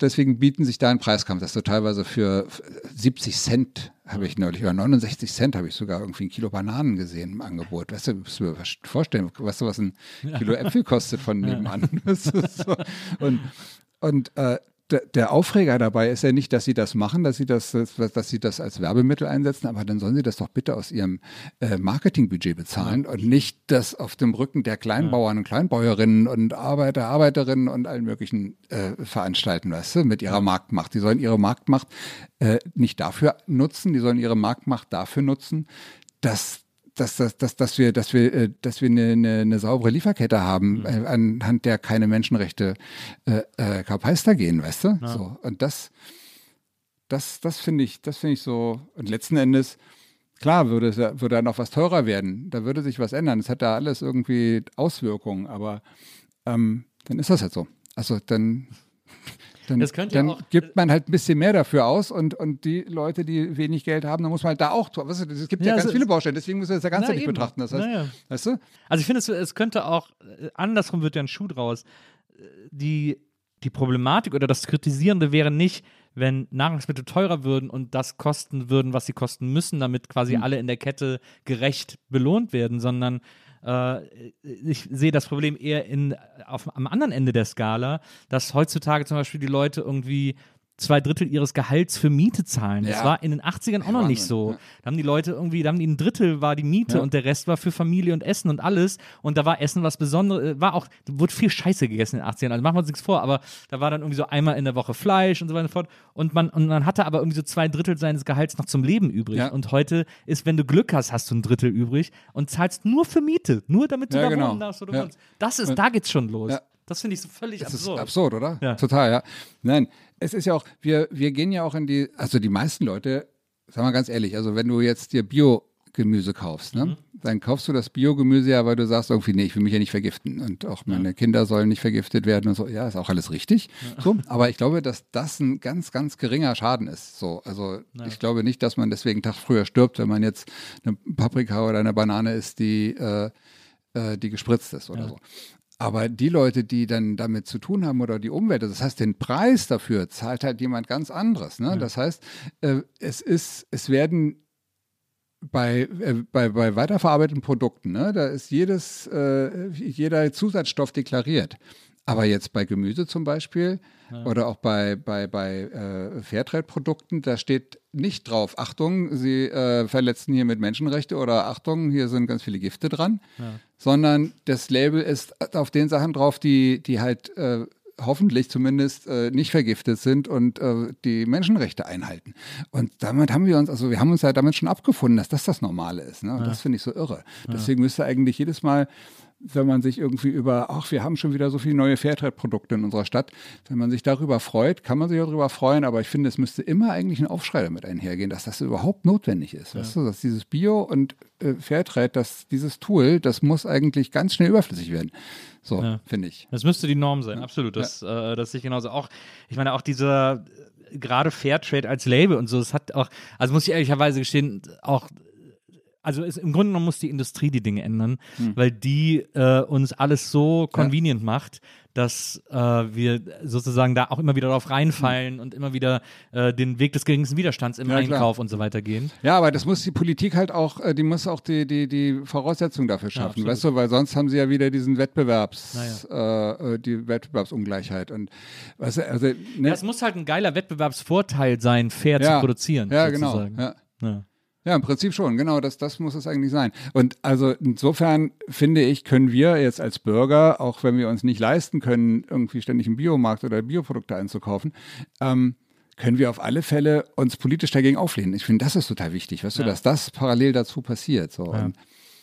deswegen bieten sich da einen Preiskampf, dass du teilweise für 70 Cent habe ich neulich, oder 69 Cent habe ich sogar irgendwie ein Kilo Bananen gesehen im Angebot. Weißt du, musst du mir vorstellen, weißt du, was ein Kilo Äpfel kostet von nebenan? so. Und, und äh, der Aufreger dabei ist ja nicht, dass sie das machen, dass sie das, dass sie das als Werbemittel einsetzen, aber dann sollen sie das doch bitte aus ihrem äh, Marketingbudget bezahlen ja. und nicht das auf dem Rücken der Kleinbauern und Kleinbäuerinnen und Arbeiter, Arbeiterinnen und allen möglichen äh, veranstalten, weißt du, mit ihrer Marktmacht. Die sollen ihre Marktmacht äh, nicht dafür nutzen, die sollen ihre Marktmacht dafür nutzen, dass dass, dass, dass, dass wir, dass wir, äh, dass wir eine, eine, eine saubere Lieferkette haben, mhm. Äh, anhand der keine Menschenrechte äh, äh, Kapeister gehen, weißt du? Ja. So. Und das, das, das finde ich, das finde ich so. Und letzten Endes klar würde, es, würde da noch was teurer werden, da würde sich was ändern. Es hat da alles irgendwie Auswirkungen, aber ähm, dann ist das halt so. Also dann, dann, könnte ja dann auch- gibt man halt ein bisschen mehr dafür aus und, und die Leute, die wenig Geld haben, dann muss man halt da auch tun. Weißt du, es gibt ja, Ja, ganz so- viele Baustellen, deswegen muss man das ja ganzheitlich eben. betrachten. Das heißt, ja. weißt du? Also ich finde, es, es könnte auch, äh, andersrum wird ja ein Schuh draus. Äh, Die, die Problematik oder das Kritisierende wäre nicht, wenn Nahrungsmittel teurer würden und das kosten würden, was sie kosten müssen, damit quasi Hm. alle in der Kette gerecht belohnt werden, sondern äh, ich sehe das Problem eher in, auf, am anderen Ende der Skala, dass heutzutage zum Beispiel die Leute irgendwie zwei Drittel ihres Gehalts für Miete zahlen. Das Ja. war in den 80ern auch noch nicht Wahnsinn, so. ja. Da haben die Leute irgendwie, da haben die ein Drittel war die Miete Ja. und der Rest war für Familie und Essen und alles. Und da war Essen was Besonderes, war auch, da wurde viel Scheiße gegessen in den 80ern, also machen wir uns nichts vor, aber da war dann irgendwie so einmal in der Woche Fleisch und so weiter und so fort. Und man, und man hatte aber irgendwie so zwei Drittel seines Gehalts noch zum Leben übrig. Und heute ist, wenn du Glück hast, hast du ein Drittel übrig und zahlst nur für Miete, nur damit du da genau. wohnen darfst, wo du wohnst. Das ist, da geht's schon los. Das finde ich so völlig Das ist absurd. absurd, oder? Ja. Total, ja. Nein, es ist ja auch, wir, wir gehen ja auch in die, also die meisten Leute, sag mal ganz ehrlich, also wenn du jetzt dir Biogemüse kaufst, Mhm. ne, dann kaufst du das Biogemüse ja, weil du sagst irgendwie, nee, ich will mich ja nicht vergiften und auch meine Kinder sollen nicht vergiftet werden und so. Ja, ist auch alles richtig. So, aber ich glaube, dass das ein ganz, ganz geringer Schaden ist. So, also ich glaube nicht, dass man deswegen einen Tag früher stirbt, wenn man jetzt eine Paprika oder eine Banane isst, die, äh, äh, die gespritzt ist oder so. Aber die Leute, die dann damit zu tun haben oder die Umwelt, das heißt, den Preis dafür zahlt halt jemand ganz anderes. Ne? Das heißt, äh, es ist, es werden bei, äh, bei, bei weiterverarbeiteten Produkten, ne, da ist jedes, äh, jeder Zusatzstoff deklariert. Aber jetzt bei Gemüse zum Beispiel oder auch bei, bei, bei äh, Fairtrade-Produkten, da steht nicht drauf, Achtung, Sie äh, verletzen hier mit Menschenrechte oder Achtung, hier sind ganz viele Gifte dran, sondern das Label ist auf den Sachen drauf, die, die halt äh, hoffentlich zumindest äh, nicht vergiftet sind und äh, die Menschenrechte einhalten. Und damit haben wir uns, also wir haben uns ja damit schon abgefunden, dass das das Normale ist. Ne? Und das finde ich so irre. Deswegen müsste eigentlich jedes Mal, wenn man sich irgendwie über, ach, wir haben schon wieder so viele neue Fairtrade-Produkte in unserer Stadt, wenn man sich darüber freut, kann man sich auch darüber freuen, aber ich finde, es müsste immer eigentlich ein Aufschrei damit einhergehen, dass das überhaupt notwendig ist. Weißt du, dass dieses Bio und äh, Fairtrade, dass dieses Tool, das muss eigentlich ganz schnell überflüssig werden. So, Ja. finde ich. Das müsste die Norm sein, absolut. Das, äh, das sehe ich genauso auch. Ich meine, auch dieser, äh, gerade Fairtrade als Label und so, das hat auch, also muss ich ehrlicherweise gestehen, auch, also ist, im Grunde genommen muss die Industrie die Dinge ändern, Hm. weil die äh, uns alles so convenient macht, dass äh, wir sozusagen da auch immer wieder drauf reinfallen und immer wieder äh, den Weg des geringsten Widerstands im Hm. Ja, klar. Einkauf und so weiter gehen. Ja, aber das muss die Politik halt auch, äh, die muss auch die, die, die Voraussetzungen dafür schaffen, absolut. weißt du, weil sonst haben sie ja wieder diesen Wettbewerbs, äh, äh, die Wettbewerbsungleichheit und du, also, ne, Ja, es muss halt ein geiler Wettbewerbsvorteil sein, fair Ja. zu produzieren. Ja, sozusagen. genau. Ja. Ja. Ja, im Prinzip schon, genau, das, das muss es eigentlich sein. Und also insofern finde ich, können wir jetzt als Bürger, auch wenn wir uns nicht leisten können, irgendwie ständig im Biomarkt oder Bioprodukte einzukaufen, ähm, können wir auf alle Fälle uns politisch dagegen auflehnen. Ich finde, das ist total wichtig, weißt du, dass das parallel dazu passiert. So. Und,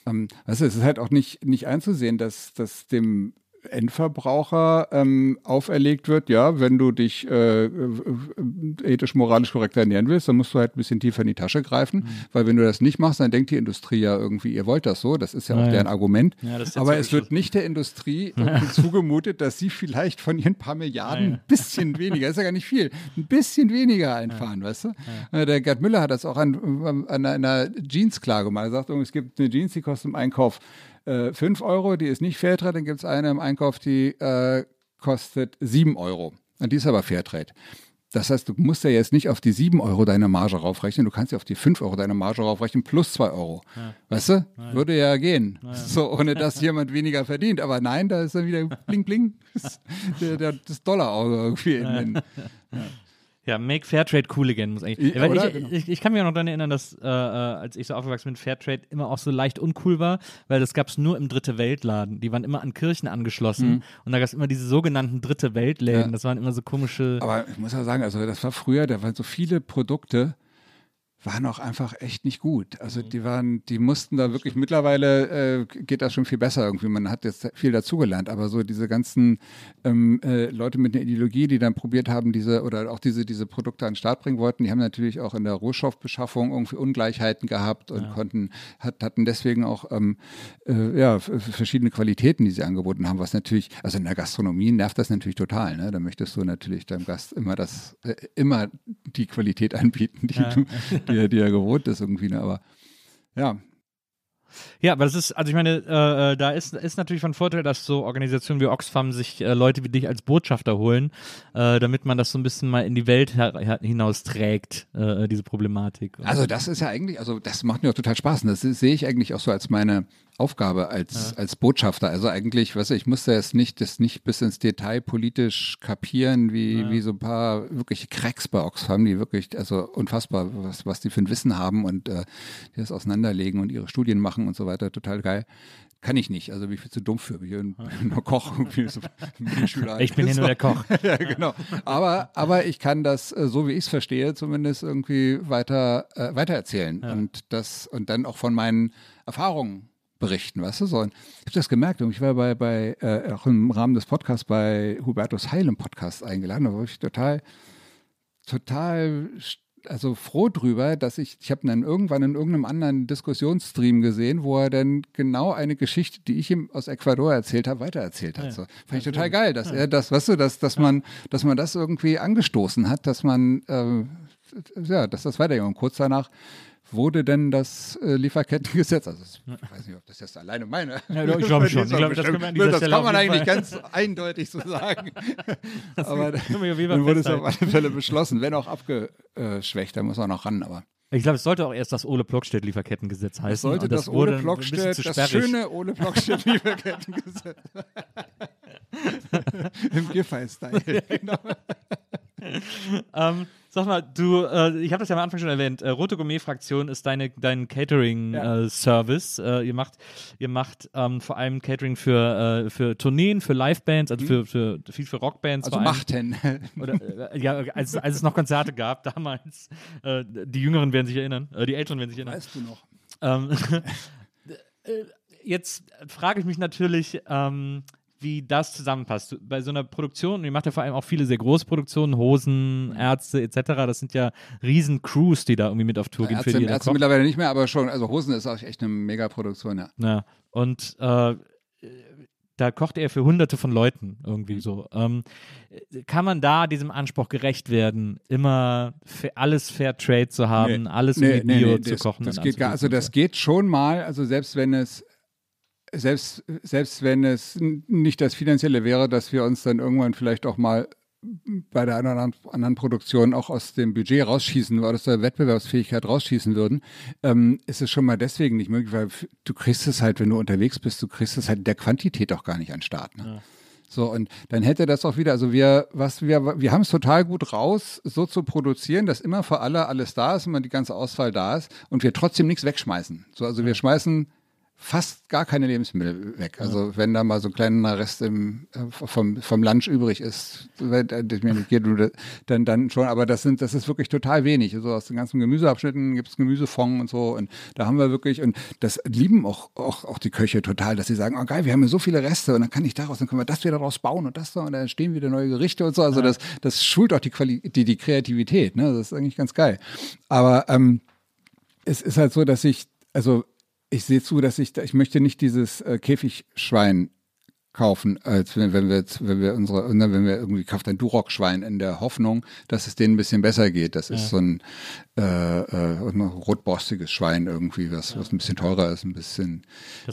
ähm, weißt du, es ist halt auch nicht, nicht einzusehen, dass, dass dem Endverbraucher ähm, auferlegt wird, ja, wenn du dich äh, äh, ethisch, moralisch korrekt ernähren willst, dann musst du halt ein bisschen tiefer in die Tasche greifen, Mhm. weil wenn du das nicht machst, dann denkt die Industrie ja irgendwie, ihr wollt das so, das ist ja auch Ja, ja. deren Argument. Ja, Aber es wird nicht der Industrie irgendwie zugemutet, dass sie vielleicht von ihren paar Milliarden Ja, ja. ein bisschen weniger, ist ja gar nicht viel, ein bisschen weniger einfahren, weißt du? Äh, Der Gerd Müller hat das auch an, an einer Jeans-Klage mal gesagt, es gibt eine Jeans, die kostet im Einkauf äh, 5 Euro, die ist nicht Fairtrade, dann gibt es eine im Einkauf, die äh, kostet 7 Euro. Und die ist aber Fairtrade. Das heißt, du musst ja jetzt nicht auf die 7 Euro deine Marge raufrechnen, du kannst ja auf die 5 Euro deine Marge raufrechnen plus 2 Euro. Weißt du? Würde ja gehen. So, ohne dass jemand weniger verdient. Aber nein, da ist dann wieder bling bling. der, der, das Dollarauge irgendwie in den. Ja, make Fairtrade cool again muss eigentlich. Ja, ich, Genau. ich, ich kann mich auch noch daran erinnern, dass äh, äh, als ich so aufgewachsen bin, Fairtrade immer auch so leicht uncool war, weil das gab es nur im Dritte Weltladen. Die waren immer an Kirchen angeschlossen und da gab es immer diese sogenannten Dritte Weltläden. Mhm. Ja. Das waren immer so komische. Aber ich muss ja sagen, also das war früher, da waren so viele Produkte, waren auch einfach echt nicht gut. Also die waren, die mussten da wirklich, mittlerweile äh, geht das schon viel besser irgendwie. Man hat jetzt viel dazugelernt, aber so diese ganzen ähm, äh, Leute mit einer Ideologie, die dann probiert haben, diese oder auch diese, diese Produkte an den Start bringen wollten, die haben natürlich auch in der Rohstoffbeschaffung irgendwie Ungleichheiten gehabt und ja. konnten, hat, hatten deswegen auch ähm, äh, ja, verschiedene Qualitäten, die sie angeboten haben, was natürlich, also in der Gastronomie nervt das natürlich total. Ne? Da möchtest du natürlich deinem Gast immer das, äh, immer die Qualität anbieten, die ja. du die, die er gewohnt ist irgendwie. Ne? Aber ja, ja, aber das ist, also ich meine, äh, äh, da ist, ist natürlich von Vorteil, dass so Organisationen wie Oxfam sich äh, Leute wie dich als Botschafter holen, äh, damit man das so ein bisschen mal in die Welt hinaus trägt, äh, diese Problematik. Also das ist ja eigentlich, also das macht mir auch total Spaß und das sehe ich eigentlich auch so als meine Aufgabe als, ja. als Botschafter. Also eigentlich, weißt du, ich musste jetzt nicht, das nicht bis ins Detail politisch kapieren, wie, ja. wie so ein paar wirklich Cracks bei Oxfam, die wirklich, also unfassbar, was, was die für ein Wissen haben und äh, die das auseinanderlegen und ihre Studien machen und so weiter. Total geil. Kann ich nicht, also bin ich viel zu dumm für. Ich bin nur Koch, so Ich bin hier nur der Koch. ja, genau. Aber, aber ich kann das, äh, so wie ich es verstehe, zumindest irgendwie weiter, äh, weitererzählen ja. und das und dann auch von meinen Erfahrungen berichten, weißt du so. Und ich habe das gemerkt und ich war bei, bei äh, auch im Rahmen des Podcasts bei Hubertus Heil im Podcast eingeladen, da war ich total, total also froh drüber, dass ich, ich habe dann irgendwann in irgendeinem anderen Diskussionsstream gesehen, wo er dann genau eine Geschichte, die ich ihm aus Ecuador erzählt habe, weitererzählt hat. Ja. So. Fand ich total geil, dass ja. er das, weißt du, dass, dass man, dass man das irgendwie angestoßen hat, dass man äh, ja, dass das weitergeht. Und kurz danach wurde denn das äh, Lieferkettengesetz, also ich weiß nicht, ob das jetzt alleine meine. Ja, ich glaube schon. Ich glaube, das, kann man, das kann man eigentlich ganz eindeutig so sagen. aber dann wurde es auf alle Fälle beschlossen, wenn auch abgeschwächt, da muss man noch ran, aber. Ich glaube, es sollte auch erst das Ole Blockstedt Lieferkettengesetz heißen. Es sollte das, das Ole Blockstedt, das schöne Ole Blockstedt Lieferkettengesetz. Im Giffey-Style. Genau. ähm, Sag mal, du, äh, ich habe das ja am Anfang schon erwähnt, äh, Rote Gourmet-Fraktion ist deine, dein Catering-Service. Ja. Äh, ihr macht, ihr macht ähm, vor allem Catering für, äh, für Tourneen, für Livebands, also mhm. für, für viel für Rockbands. Also machten. Oder, äh, ja, als, als es noch Konzerte gab damals. Äh, die Jüngeren werden sich erinnern, die Älteren werden sich erinnern. Weißt du noch. Ähm, jetzt frage ich mich natürlich, ähm, wie das zusammenpasst. Bei so einer Produktion, und ihr macht ja vor allem auch viele sehr große Produktionen, Hosen, Ärzte etc., das sind ja riesen Crews, die da irgendwie mit auf Tour ja, gehen. Ärzte, für die Ärzte mittlerweile nicht mehr, aber schon, also Hosen ist auch echt eine Megaproduktion, ja. Ja, und äh, da kocht er für hunderte von Leuten irgendwie so. Ähm, kann man da diesem Anspruch gerecht werden, immer alles Fair Trade zu haben, nee, alles nee, nee, Bio zu das, kochen? Das geht gar, also das geht schon mal, also selbst wenn es selbst, selbst wenn es nicht das Finanzielle wäre, dass wir uns dann irgendwann vielleicht auch mal bei der einen oder anderen Produktion auch aus dem Budget rausschießen oder aus der Wettbewerbsfähigkeit rausschießen würden, ähm, ist es schon mal deswegen nicht möglich, weil du kriegst es halt, wenn du unterwegs bist, du kriegst es halt in der Quantität auch gar nicht an Start. Ne? Ja. So, und dann hätte das auch wieder, also wir, was wir, wir haben es total gut raus, so zu produzieren, dass immer für alle alles da ist, immer die ganze Auswahl da ist und wir trotzdem nichts wegschmeißen. So, also wir schmeißen fast gar keine Lebensmittel weg. Also wenn da mal so ein kleiner Rest im, äh, vom, vom Lunch übrig ist, geht, dann, dann schon. Aber das sind, das ist wirklich total wenig. Also aus den ganzen Gemüseabschnitten gibt es Gemüsefond und so. Und da haben wir wirklich, und das lieben auch, auch, auch die Köche total, dass sie sagen, oh geil, wir haben ja so viele Reste und dann kann ich daraus, dann können wir das wieder daraus bauen und das da und dann entstehen wieder neue Gerichte und so. Also das, das schult auch die, Quali die, die Kreativität. Ne? Das ist eigentlich ganz geil. Aber ähm, es ist halt so, dass ich, also ich sehe zu, dass ich, ich möchte nicht dieses äh, Käfigschwein kaufen, als wenn, wenn wir jetzt, wenn wir unsere, ne, wenn wir irgendwie kauft ein Duroc-Schwein in der Hoffnung, dass es denen ein bisschen besser geht. Das ist ja. so ein, äh, äh, ein rotborstiges Schwein irgendwie, was, ja. was ein bisschen teurer ist, ein bisschen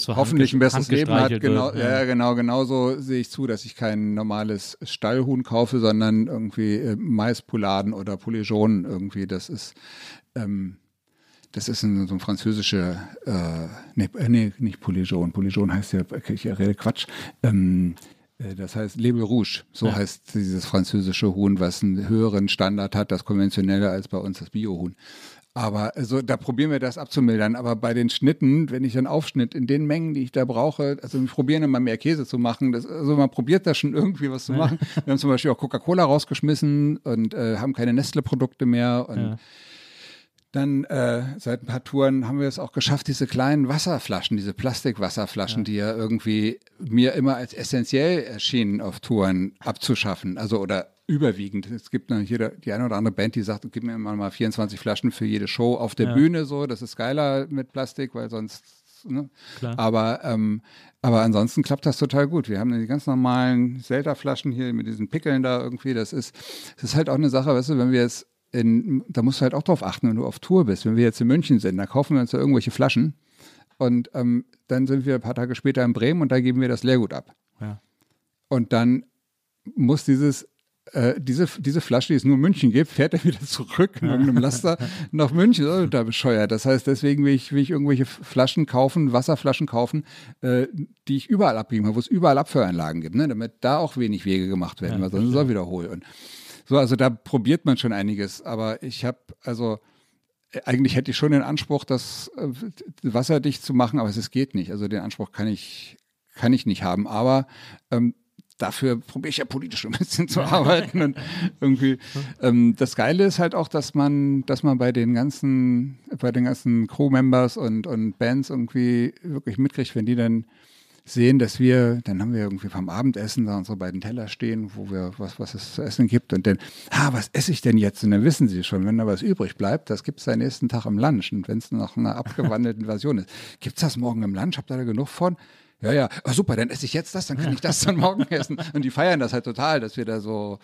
hoffentlich ein besseres Leben hat. Genau, wird, ja. ja, genau, genauso sehe ich zu, dass ich kein normales Stallhuhn kaufe, sondern irgendwie äh, Maispoladen oder Polygonen irgendwie. Das ist ähm, das ist ein, so ein französischer, äh, nee, äh, nee, nicht Polygon. Polygon heißt ja, ich rede Quatsch. Ähm, äh, das heißt Label Rouge, so ja. heißt dieses französische Huhn, was einen höheren Standard hat, das konventionelle als bei uns das Biohuhn. Aber also da probieren wir das abzumildern. Aber bei den Schnitten, wenn ich dann aufschnitt in den Mengen, die ich da brauche, also wir probieren immer mehr Käse zu machen. Das, also man probiert da schon irgendwie was zu machen. Wir haben zum Beispiel auch Coca-Cola rausgeschmissen und äh, haben keine Nestle-Produkte mehr. Und ja dann äh, seit ein paar Touren haben wir es auch geschafft, diese kleinen Wasserflaschen, diese Plastikwasserflaschen, ja. die ja irgendwie mir immer als essentiell erschienen auf Touren abzuschaffen. Also oder überwiegend. Es gibt noch jeder, die eine oder andere Band, die sagt, gib mir mal 24 Flaschen für jede Show auf der ja. Bühne so. Das ist geiler mit Plastik, weil sonst Ne? Aber, ähm, aber ansonsten klappt das total gut. Wir haben die ganz normalen Zelda-Flaschen hier mit diesen Pickeln da irgendwie. Das ist, das ist halt auch eine Sache, weißt du, wenn wir jetzt in, da musst du halt auch drauf achten, wenn du auf Tour bist. Wenn wir jetzt in München sind, da kaufen wir uns ja irgendwelche Flaschen und ähm, dann sind wir ein paar Tage später in Bremen und da geben wir das Leergut ab. Ja. Und dann muss dieses äh, diese, diese Flasche, die es nur in München gibt, fährt er wieder zurück in irgendeinem Laster nach München. Oh, da bescheuert. Das heißt, deswegen will ich, will ich irgendwelche Flaschen kaufen, Wasserflaschen kaufen, äh, die ich überall abgeben habe, wo es überall Abfeueranlagen gibt, ne? damit da auch wenig Wege gemacht werden, ja, weil sonst ist es auch wieder hohl. Und so, also da probiert man schon einiges. Aber ich habe, also äh, eigentlich hätte ich schon den Anspruch, das äh, wasserdicht zu machen, aber es geht nicht. Also den Anspruch kann ich, kann ich nicht haben. Aber ähm, dafür probiere ich ja politisch ein bisschen zu arbeiten. Und irgendwie ähm, das Geile ist halt auch, dass man, dass man bei den ganzen, bei den ganzen Crew-Members und, und Bands irgendwie wirklich mitkriegt, wenn die dann sehen, dass wir, dann haben wir irgendwie vom Abendessen da unsere beiden Teller stehen, wo wir was, was es zu essen gibt und dann, ah, was esse ich denn jetzt? Und dann wissen sie schon, wenn da was übrig bleibt, das gibt es am nächsten Tag im Lunch. Und wenn es noch eine abgewandelte Version ist, gibt es das morgen im Lunch? Habt ihr da genug von? Ja, ja, oh, super, dann esse ich jetzt das, dann kann ich das dann morgen essen. Und die feiern das halt total, dass wir da so,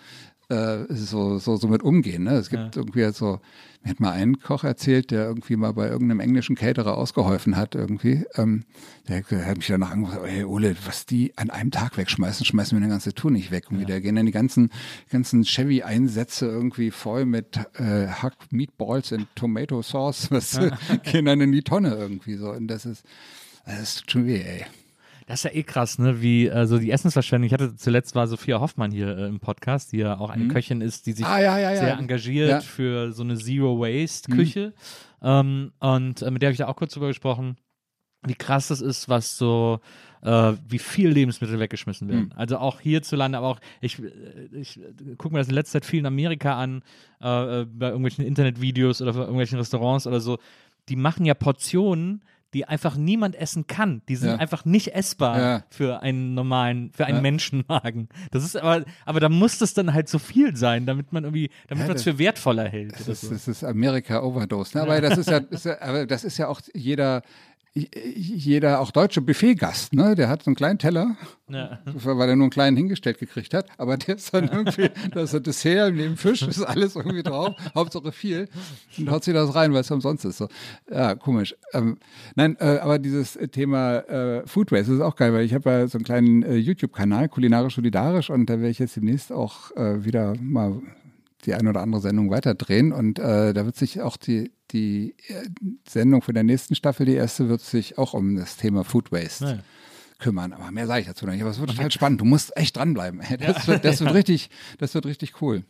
äh, so, so, so mit umgehen. Ne? Es gibt ja. irgendwie halt so, mir hat mal ein Koch erzählt, der irgendwie mal bei irgendeinem englischen Caterer ausgeholfen hat irgendwie. Ähm, der, der, hat mich danach angerufen, hey Ole, was die an einem Tag wegschmeißen, schmeißen wir eine ganze Tour nicht weg. Und ja. da gehen dann die ganzen, ganzen Chevy-Einsätze irgendwie voll mit äh, Hack Meatballs und Tomato Sauce, was ja. gehen dann in die Tonne irgendwie so. Und das ist, das tut schon weh, ey. Das ist ja eh krass, ne? Wie äh, so die Essensverschwendung. Ich hatte zuletzt war Sophia Hoffmann hier äh, im Podcast, die ja auch eine mhm. Köchin ist, die sich ah, ja, ja, ja. sehr engagiert für so eine Zero Waste Küche. Mhm. Ähm, und äh, mit der habe ich da auch kurz drüber gesprochen, wie krass das ist, was so äh, wie viel Lebensmittel weggeschmissen werden. Mhm. Also auch hierzulande, aber auch, ich, äh, ich gucke mir das in letzter Zeit viel in Amerika an, äh, äh, bei irgendwelchen Internetvideos oder bei irgendwelchen Restaurants oder so. Die machen ja Portionen, die einfach niemand essen kann. Die sind ja. einfach nicht essbar ja. für einen normalen, für einen ja. Menschenmagen. Das ist aber, aber da muss das dann halt so viel sein, damit man irgendwie, damit man es für wertvoller hält. Das ist, das ist Amerika Overdose. Ne? Aber das ist ja, ist ja, aber das ist ja auch jeder, jeder, auch deutsche Buffetgast, ne, der hat so einen kleinen Teller, ja. weil er nur einen kleinen hingestellt gekriegt hat, aber der ist dann irgendwie, da ist ein Dessert neben Fisch, ist alles irgendwie drauf, Hauptsache viel und haut sich das rein, weil es umsonst ist. So. Ja, komisch. Ähm, nein, äh, aber dieses Thema äh, Food Waste ist auch geil, weil ich habe ja so einen kleinen äh, YouTube-Kanal, kulinarisch solidarisch und da werde ich jetzt demnächst auch äh, wieder mal die eine oder andere Sendung weiterdrehen und äh, da wird sich auch die die äh, Sendung für der nächsten Staffel, die erste, wird sich auch um das Thema Food Waste ja. kümmern. Aber mehr sage ich dazu noch nicht. Aber es wird total spannend. Du musst echt dranbleiben. Das, wird, das wird richtig, das wird richtig cool.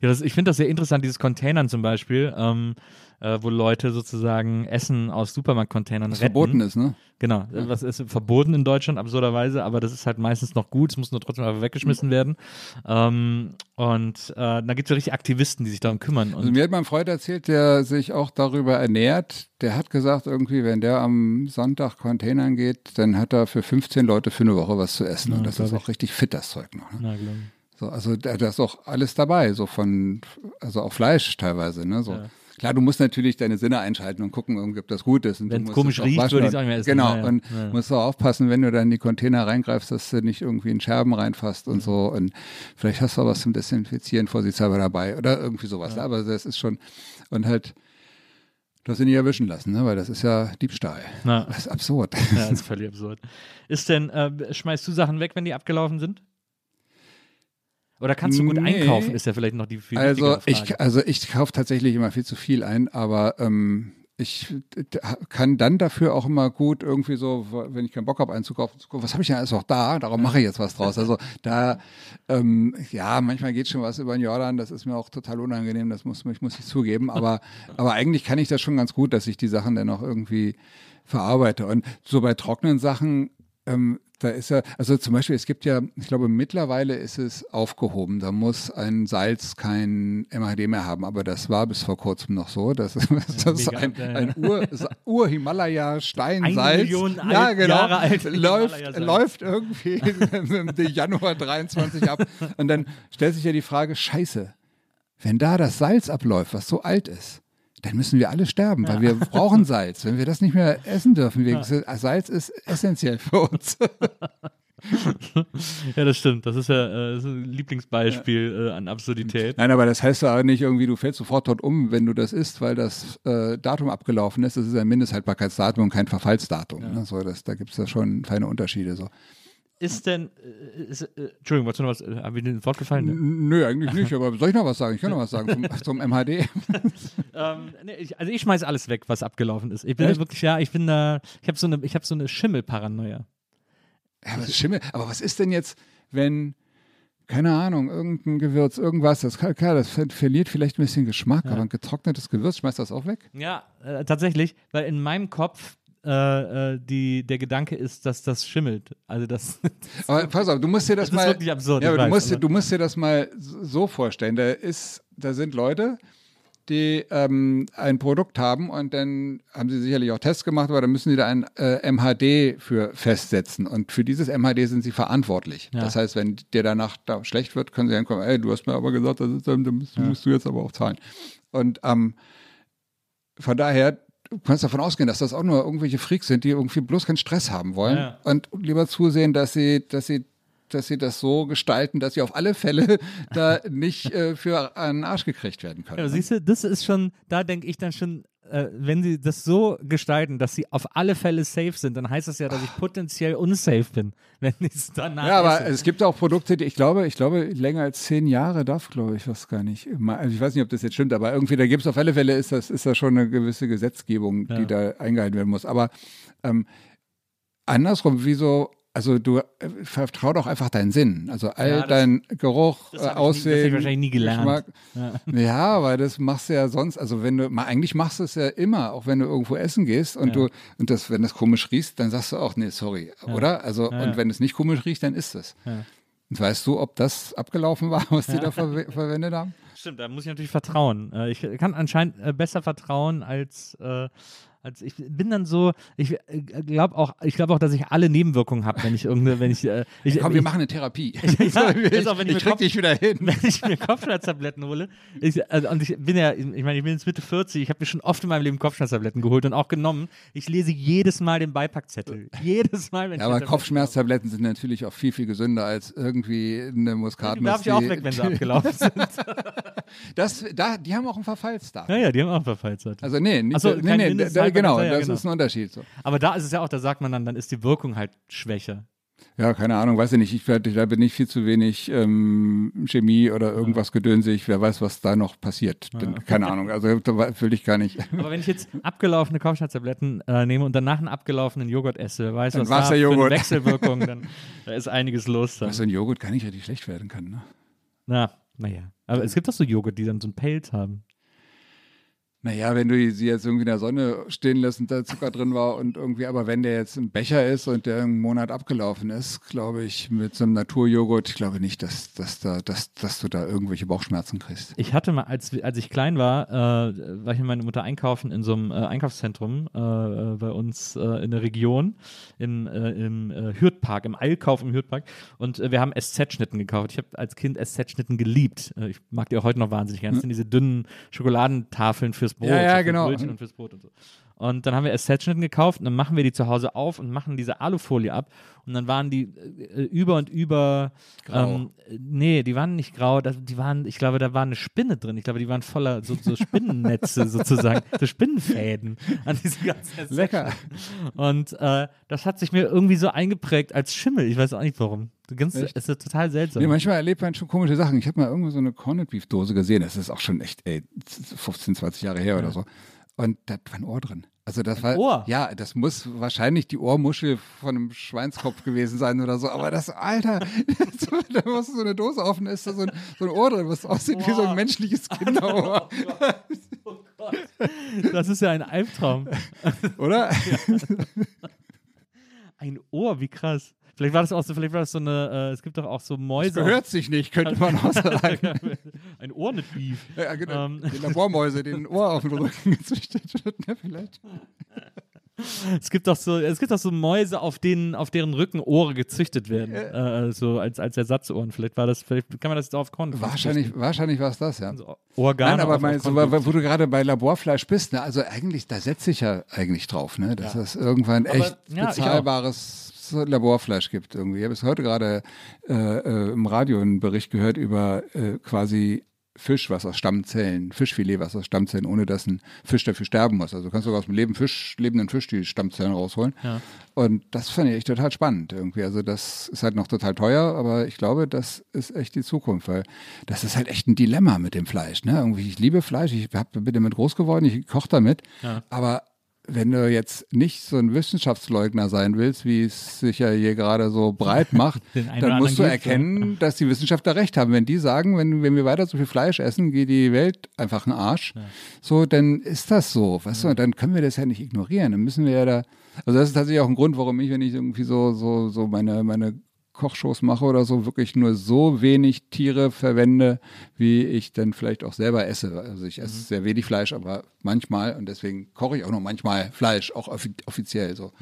Ja, das, ich finde das sehr interessant, dieses Containern zum Beispiel. Ähm, äh, wo Leute sozusagen Essen aus Supermarktcontainern retten. verboten ist, ne? Genau, ja. was ist verboten in Deutschland, absurderweise, aber das ist halt meistens noch gut, es muss nur trotzdem einfach weggeschmissen werden. Ähm, und äh, da gibt es ja richtig Aktivisten, die sich darum kümmern. also mir hat mein Freund erzählt, der sich auch darüber ernährt, der hat gesagt, irgendwie, wenn der am Sonntag Containern geht, dann hat er für 15 Leute für eine Woche was zu essen. Ja, und das ist auch richtig fit, das Zeug noch. Ne? Na, so, also da, da ist auch alles dabei, so von, also auch Fleisch teilweise, ne? So. Ja. Klar, du musst natürlich deine Sinne einschalten und gucken, ob das gut ist. Wenn es komisch riecht, würde ich nicht mehr essen. Genau, ja, und ja. musst auch aufpassen, wenn du dann in die Container reingreifst, dass du nicht irgendwie in Scherben reinfasst und so. Und vielleicht hast du auch was zum Desinfizieren vorsichtshalber dabei oder irgendwie sowas. Ja. Aber das ist schon, und halt, Du hast ihn nicht erwischen lassen, ne? weil das ist ja Diebstahl. Na. Das ist absurd. Ja, das ist völlig absurd. Ist denn, äh, schmeißt du Sachen weg, wenn die abgelaufen sind? Oder kannst du gut nee. einkaufen, ist ja vielleicht noch die viel also ich, also ich kaufe tatsächlich immer viel zu viel ein, aber ähm, ich kann dann dafür auch immer gut irgendwie so, wenn ich keinen Bock habe einzukaufen, was habe ich denn alles auch da? Darum mache ich jetzt was draus. Also da, ähm, ja, manchmal geht schon was über den Jordan, das ist mir auch total unangenehm, das muss, ich muss ich zugeben, aber, aber eigentlich kann ich das schon ganz gut, dass ich die Sachen dann auch irgendwie verarbeite. Und so bei trockenen Sachen, ähm, da ist ja, also zum Beispiel, es gibt ja, ich glaube, mittlerweile ist es aufgehoben. Da muss ein Salz kein MHD mehr haben, aber das war bis vor kurzem noch so. Das, das ist ein, ein Ur-Himalaya-Steinsalz. Eine Million ja, genau, Jahre alt läuft, läuft irgendwie im Januar 23 ab. Und dann stellt sich ja die Frage, scheiße, wenn da das Salz abläuft, was so alt ist, dann müssen wir alle sterben, weil wir brauchen Salz. Wenn wir das nicht mehr essen dürfen, wir, Salz ist essentiell für uns. Ja, das stimmt. Das ist ja äh, das ist ein Lieblingsbeispiel äh, an Absurdität. Nein, aber das heißt ja nicht irgendwie, du fällst sofort dort um, wenn du das isst, weil das äh, Datum abgelaufen ist. Das ist ein Mindesthaltbarkeitsdatum und kein Verfallsdatum. Ne? So, das, da gibt es ja schon feine Unterschiede. So. Ist denn, äh, ist, äh, Entschuldigung, wolltest du noch was, äh, haben wir den Wort gefallen? N- Nö, eigentlich nicht, aber soll ich noch was sagen? Ich kann noch was sagen zum, zum MHD. Ähm, nee, ich, also ich schmeiß alles weg, was abgelaufen ist. Ich bin Echt? wirklich, ja, ich bin da, ich habe so eine, ich habe so eine Schimmelparanoia. Ja, was Schimmel. Aber was ist denn jetzt, wenn, keine Ahnung, irgendein Gewürz, irgendwas, das klar, das ver verliert vielleicht ein bisschen Geschmack, aber ein getrocknetes Gewürz, schmeißt das auch weg? Ja, äh, tatsächlich, weil in meinem Kopf äh, äh, die, der Gedanke ist, dass das schimmelt. Also das, Aber pass auf, du musst dir das, Das ist mal. wirklich absurd, Ja, du, weiß, musst, dir- du musst dir das mal so vorstellen. Da ist, da sind Leute, die ähm, ein Produkt haben und dann haben sie sicherlich auch Tests gemacht, aber dann müssen sie da ein äh, MHD für festsetzen. Und für dieses MHD sind sie verantwortlich. Ja. Das heißt, wenn dir danach da schlecht wird, können sie dann kommen, ey, du hast mir aber gesagt, das ist, dann musst, musst du jetzt aber auch zahlen. Und ähm, von daher, du kannst davon ausgehen, dass das auch nur irgendwelche Freaks sind, die irgendwie bloß keinen Stress haben wollen Ja. und lieber zusehen, dass sie, dass sie, dass sie das so gestalten, dass sie auf alle Fälle da nicht äh, für einen Arsch gekriegt werden können. ja, siehst du, das ist schon, da denke ich dann schon, äh, wenn sie das so gestalten, dass sie auf alle Fälle safe sind, dann heißt das ja, dass ich potenziell unsafe bin, wenn ich es danach ja, aber esse. es gibt auch Produkte, die ich glaube, ich glaube, länger als zehn Jahre darf, glaube ich, was gar nicht. Also ich weiß nicht, ob das jetzt stimmt, aber irgendwie, da gibt es auf alle Fälle, ist das, ist das schon eine gewisse Gesetzgebung, Ja. die da eingehalten werden muss. Aber ähm, andersrum, wieso, also du äh, vertrau doch einfach deinen Sinn. Also all Ja, das- dein Geruch, das äh, ich nie- das ich Aussehen. wahrscheinlich nie gelernt. Geschmack. Ja. aber das machst du ja sonst, also wenn du, mal eigentlich machst du es ja immer, auch wenn du irgendwo essen gehst und Ja. du, und das, wenn das komisch riecht, dann sagst du auch, nee, sorry, oder? Also, Ja, und ja. wenn es nicht komisch riecht, dann ist es. Ja. Und weißt du, ob das abgelaufen war, was die da ver verwendet haben? Stimmt, da muss ich natürlich vertrauen. Äh, Ich kann anscheinend äh, besser vertrauen als, äh, als ich bin dann so, ich glaube auch, ich glaube auch, dass ich alle Nebenwirkungen habe, wenn ich irgendeine, wenn ich, äh, ich Komm, ich, wir machen eine Therapie. Ja, ich auch, wenn ich ich krieg Kopf- dich wieder hin. wenn ich mir Kopfschmerztabletten hole. Ich, also, und ich bin ja, ich meine, ich bin jetzt Mitte 40, ich habe mir schon oft in meinem Leben Kopfschmerztabletten geholt und auch genommen. Ich lese jedes Mal den Beipackzettel. Jedes Mal, wenn Ja, ich aber Tabletten Kopfschmerztabletten sind natürlich auch viel, viel gesünder als irgendwie eine. Muskatnuss. Die darf ich auch weg, wenn sie abgelaufen sind. Das, da, die haben auch ein Verfallsdatum. Ja, ja, die haben auch Verfallzeit. Also nee, nicht, so, nee, nee, da, Genau, ja, das genau. ist ein Unterschied. So. Aber da ist es ja auch, da sagt man dann, dann ist die Wirkung halt schwächer. Ja, keine Ahnung, weiß ich nicht. Ich, da bin ich viel zu wenig ähm, Chemie oder irgendwas gedönsig. Wer weiß, was da noch passiert. Denn, keine Ahnung, also da will ich gar nicht. Aber wenn ich jetzt abgelaufene Kopfschmerztabletten äh, nehme und danach einen abgelaufenen Joghurt esse, weiß Dann was da für eine. Wechselwirkung, dann da ist einiges los. Dann. Was so ein Joghurt gar nicht richtig schlecht werden kann. Ne? Na, naja. Aber es gibt doch so Joghurt, die dann so einen Pelz haben. Naja, wenn du sie jetzt irgendwie in der Sonne stehen lässt und da Zucker drin war und irgendwie, aber wenn der jetzt ein Becher ist und der einen Monat abgelaufen ist, glaube ich, mit so einem Naturjoghurt, ich glaube nicht, dass, dass, da, dass, dass du da irgendwelche Bauchschmerzen kriegst. Ich hatte mal, als, als ich klein war, äh, war ich mit meiner Mutter einkaufen in so einem äh, Einkaufszentrum äh, bei uns äh, in der Region, im, äh, im äh, Hürtpark, im Eilkauf im Hürtpark. Und wir haben SZ-Schnitten gekauft. Ich habe als Kind SZ-Schnitten geliebt. Ich mag die auch heute noch wahnsinnig gern. Das sind diese dünnen Schokoladentafeln fürs Brot. Ja, ja, so für genau. Brötchen und fürs Brot und so. Und dann haben wir SZ-Schnitten gekauft und dann machen wir die zu Hause auf und machen diese Alufolie ab. Und dann waren die äh, über und über. Grau. Ähm, äh, nee, die waren nicht grau. Die waren, ich glaube, da war eine Spinne drin. Ich glaube, die waren voller so, so Spinnennetze sozusagen, so Spinnenfäden an diesen ganzen SZ-Schnitten. Lecker. Und äh, das hat sich mir irgendwie so eingeprägt als Schimmel. Ich weiß auch nicht warum. Ganz, es ist total seltsam. Nee, manchmal erlebt man schon komische Sachen. Ich habe mal irgendwo so eine Corned Beef Dose gesehen. Das ist auch schon echt, ey, 15, 20 Jahre her oder so. Und da war ein Ohr drin. Also das war, Ohr? ja, das muss wahrscheinlich die Ohrmuschel von einem Schweinskopf gewesen sein oder so. Aber das, Alter, da du so eine Dose und ist da so ein, so ein Ohr drin, was aussieht wie so ein menschliches Kinderohr, oh Gott. Das ist ja ein Albtraum. oder? Ein Ohr, wie krass. Vielleicht war das auch so, vielleicht war das so eine, äh, es gibt doch auch so Mäuse. Das gehört sich nicht, könnte man auch sagen. Ein Ohr mit Beef. ja, genau. Ähm. Die Labormäuse, denen ein Ohr auf den Rücken gezüchtet wird, ne, vielleicht. Es gibt doch so, es gibt doch so Mäuse, auf denen, auf deren Rücken Ohren gezüchtet werden. Äh, so als, als Ersatzohren. Vielleicht war das, vielleicht kann man das darauf konten. Wahrscheinlich, wahrscheinlich war es das, ja. Also Organe. Nein, aber mein, so, wo du gerade bei Laborfleisch bist, ne, also eigentlich, da setze ich ja eigentlich drauf, ne, dass es irgendwann Aber- echt ja, bezahlbares Laborfleisch gibt irgendwie. Ich habe bis heute gerade äh, äh, im Radio einen Bericht gehört über äh, quasi Fisch, was aus Stammzellen, Fischfilet, was aus Stammzellen, ohne dass ein Fisch dafür sterben muss. Also du kannst sogar aus dem Leben Fisch, lebenden Fisch die Stammzellen rausholen. Ja. Und das fand ich echt total spannend irgendwie. Also das ist halt noch total teuer, aber ich glaube, das ist echt die Zukunft, weil das ist halt echt ein Dilemma mit dem Fleisch. Ne? Irgendwie, ich liebe Fleisch, ich hab, bin damit groß geworden, ich koche damit, Ja. aber wenn du jetzt nicht so ein Wissenschaftsleugner sein willst, wie es sich ja hier gerade so breit macht, einen dann musst du erkennen, dass die Wissenschaftler recht haben. Wenn die sagen, wenn, wenn wir weiter so viel Fleisch essen, geht die Welt einfach in den Arsch, so, dann ist das so. Weißt du, dann können wir das ja nicht ignorieren. Dann müssen wir ja da. Also das ist tatsächlich auch ein Grund, warum ich, wenn ich irgendwie so, so, so meine, meine Kochshows mache oder so, wirklich nur so wenig Tiere verwende, wie ich dann vielleicht auch selber esse. Also ich esse sehr wenig Fleisch, aber manchmal und deswegen koche ich auch noch manchmal Fleisch, auch offi offiziell so.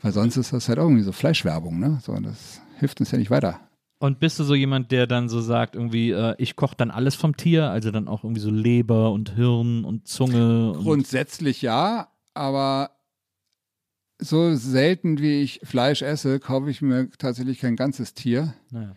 Weil sonst ist das halt irgendwie so Fleischwerbung, ne? So, das hilft uns ja nicht weiter. Und bist du so jemand, der dann so sagt, irgendwie, äh, ich koche dann alles vom Tier, also dann auch irgendwie so Leber und Hirn und Zunge und Grundsätzlich ja, aber so selten wie ich Fleisch esse, kaufe ich mir tatsächlich kein ganzes Tier, naja.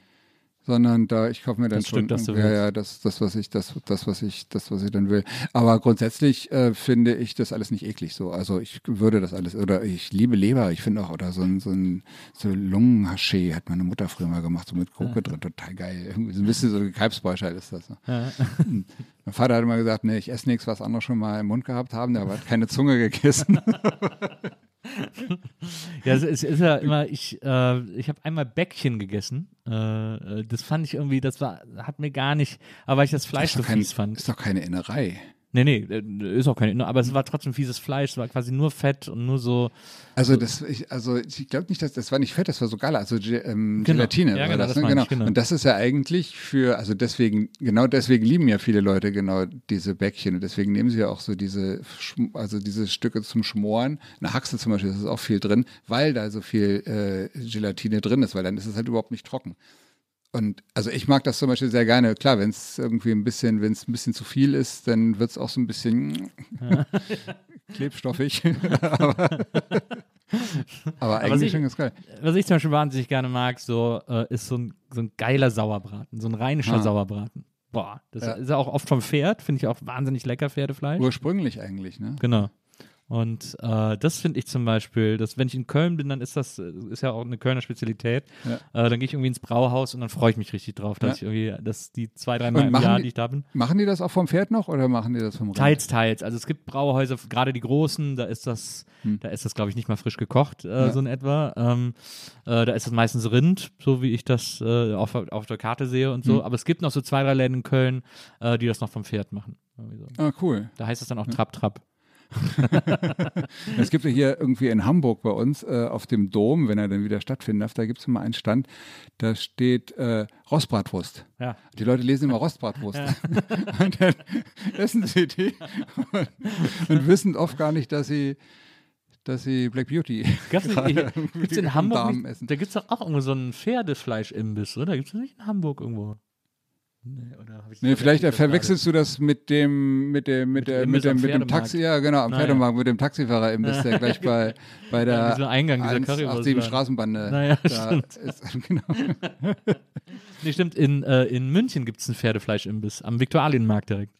sondern da ich kaufe mir dann Das schon Stück, das du ja, ja, das, das was ich das das was ich das was ich dann will. Aber grundsätzlich äh, finde ich das alles nicht eklig so. Also ich würde das alles oder ich liebe Leber. Ich finde auch oder so ein so ein so Lungenhaché hat meine Mutter früher mal gemacht so mit Gurke drin, total geil. Irgendwie so ein bisschen so Kalbsbeuschheit ist das. So. Mein Vater hat immer gesagt, nee, ich esse nichts, was andere schon mal im Mund gehabt haben, der hat keine Zunge gegessen. Ja, es, es ist ja immer, ich, äh, ich habe einmal Bäckchen gegessen. Äh, äh, das fand ich irgendwie, das war, hat mir gar nicht, aber ich das Fleisch ist, so kein, fies fand. ist doch keine Innerei. Nee, nee, äh, ist auch keine, aber es war trotzdem fieses Fleisch, es war quasi nur Fett und nur so. Also das, ich, also ich glaube nicht, dass das war nicht Fett, das war so Gala, also ähm, Genau. Gelatine Ja, genau, das, das ne? genau. ich, genau. Und das ist ja eigentlich für, also deswegen, genau deswegen lieben ja viele Leute genau diese Bäckchen und deswegen nehmen sie ja auch so diese, also diese Stücke zum Schmoren. Eine Haxe zum Beispiel, das ist auch viel drin, weil da so viel äh, Gelatine drin ist, weil dann ist es halt überhaupt nicht trocken. Und also ich mag das zum Beispiel sehr gerne. Klar, wenn es irgendwie ein bisschen, wenn es ein bisschen zu viel ist, dann wird es auch so ein bisschen klebstoffig. aber, aber eigentlich ich- schon ganz geil. Was ich zum Beispiel wahnsinnig gerne mag, so äh, ist so ein, so ein geiler Sauerbraten, so ein rheinischer Ah. Sauerbraten. Boah, das Ja. ist ja auch oft vom Pferd, finde ich auch wahnsinnig lecker, Pferdefleisch. Ursprünglich eigentlich, ne? Genau. Und äh, das finde ich zum Beispiel, dass wenn ich in Köln bin, dann ist das, äh, ist ja auch eine Kölner Spezialität. Äh, dann gehe ich irgendwie ins Brauhaus und dann freue ich mich richtig drauf, dass Ja. ich irgendwie, dass die zwei, drei Mal im Jahr, die- die ich da bin. Machen die das auch vom Pferd noch oder machen die das vom Rind? Teils, teils. Also es gibt Brauhäuser, gerade die großen, da ist das, da ist das, glaube ich, nicht mal frisch gekocht, äh, so in etwa. Ähm, äh, da ist das meistens Rind, so wie ich das äh, auf, auf der Karte sehe und so. Aber es gibt noch so zwei, drei Läden in Köln, die das noch vom Pferd machen. So. Ah, cool. Da heißt es dann auch Trap Trap. Es gibt ja hier irgendwie in Hamburg bei uns äh, auf dem Dom, wenn er dann wieder stattfinden darf, da gibt es immer einen Stand, da steht äh, Rostbratwurst. Ja. Die Leute lesen immer Rostbratwurst. Und dann essen sie die und, und wissen oft gar nicht, dass sie, dass sie Black Beauty irgendwie gibt's in Hamburg nicht, essen. da gibt es doch auch irgendwo so einen Pferdefleischimbiss, oder? Gibt es nicht in Hamburg irgendwo? Nee, oder hab ich Nee, vielleicht verwechselst du das mit dem, mit dem, mit, dem der, mit dem, mit dem. Taxi, ja genau, am Na, Pferdemarkt, mit dem Taxifahrer Imbiss, der gleich bei, bei der Ja, dieser Eingang dieser Currywurst 187 war. Straßenbande Naja, da stimmt. ist, genau. Nee, stimmt, in, äh, in München gibt es einen Pferdefleischimbiss, am Viktualienmarkt direkt.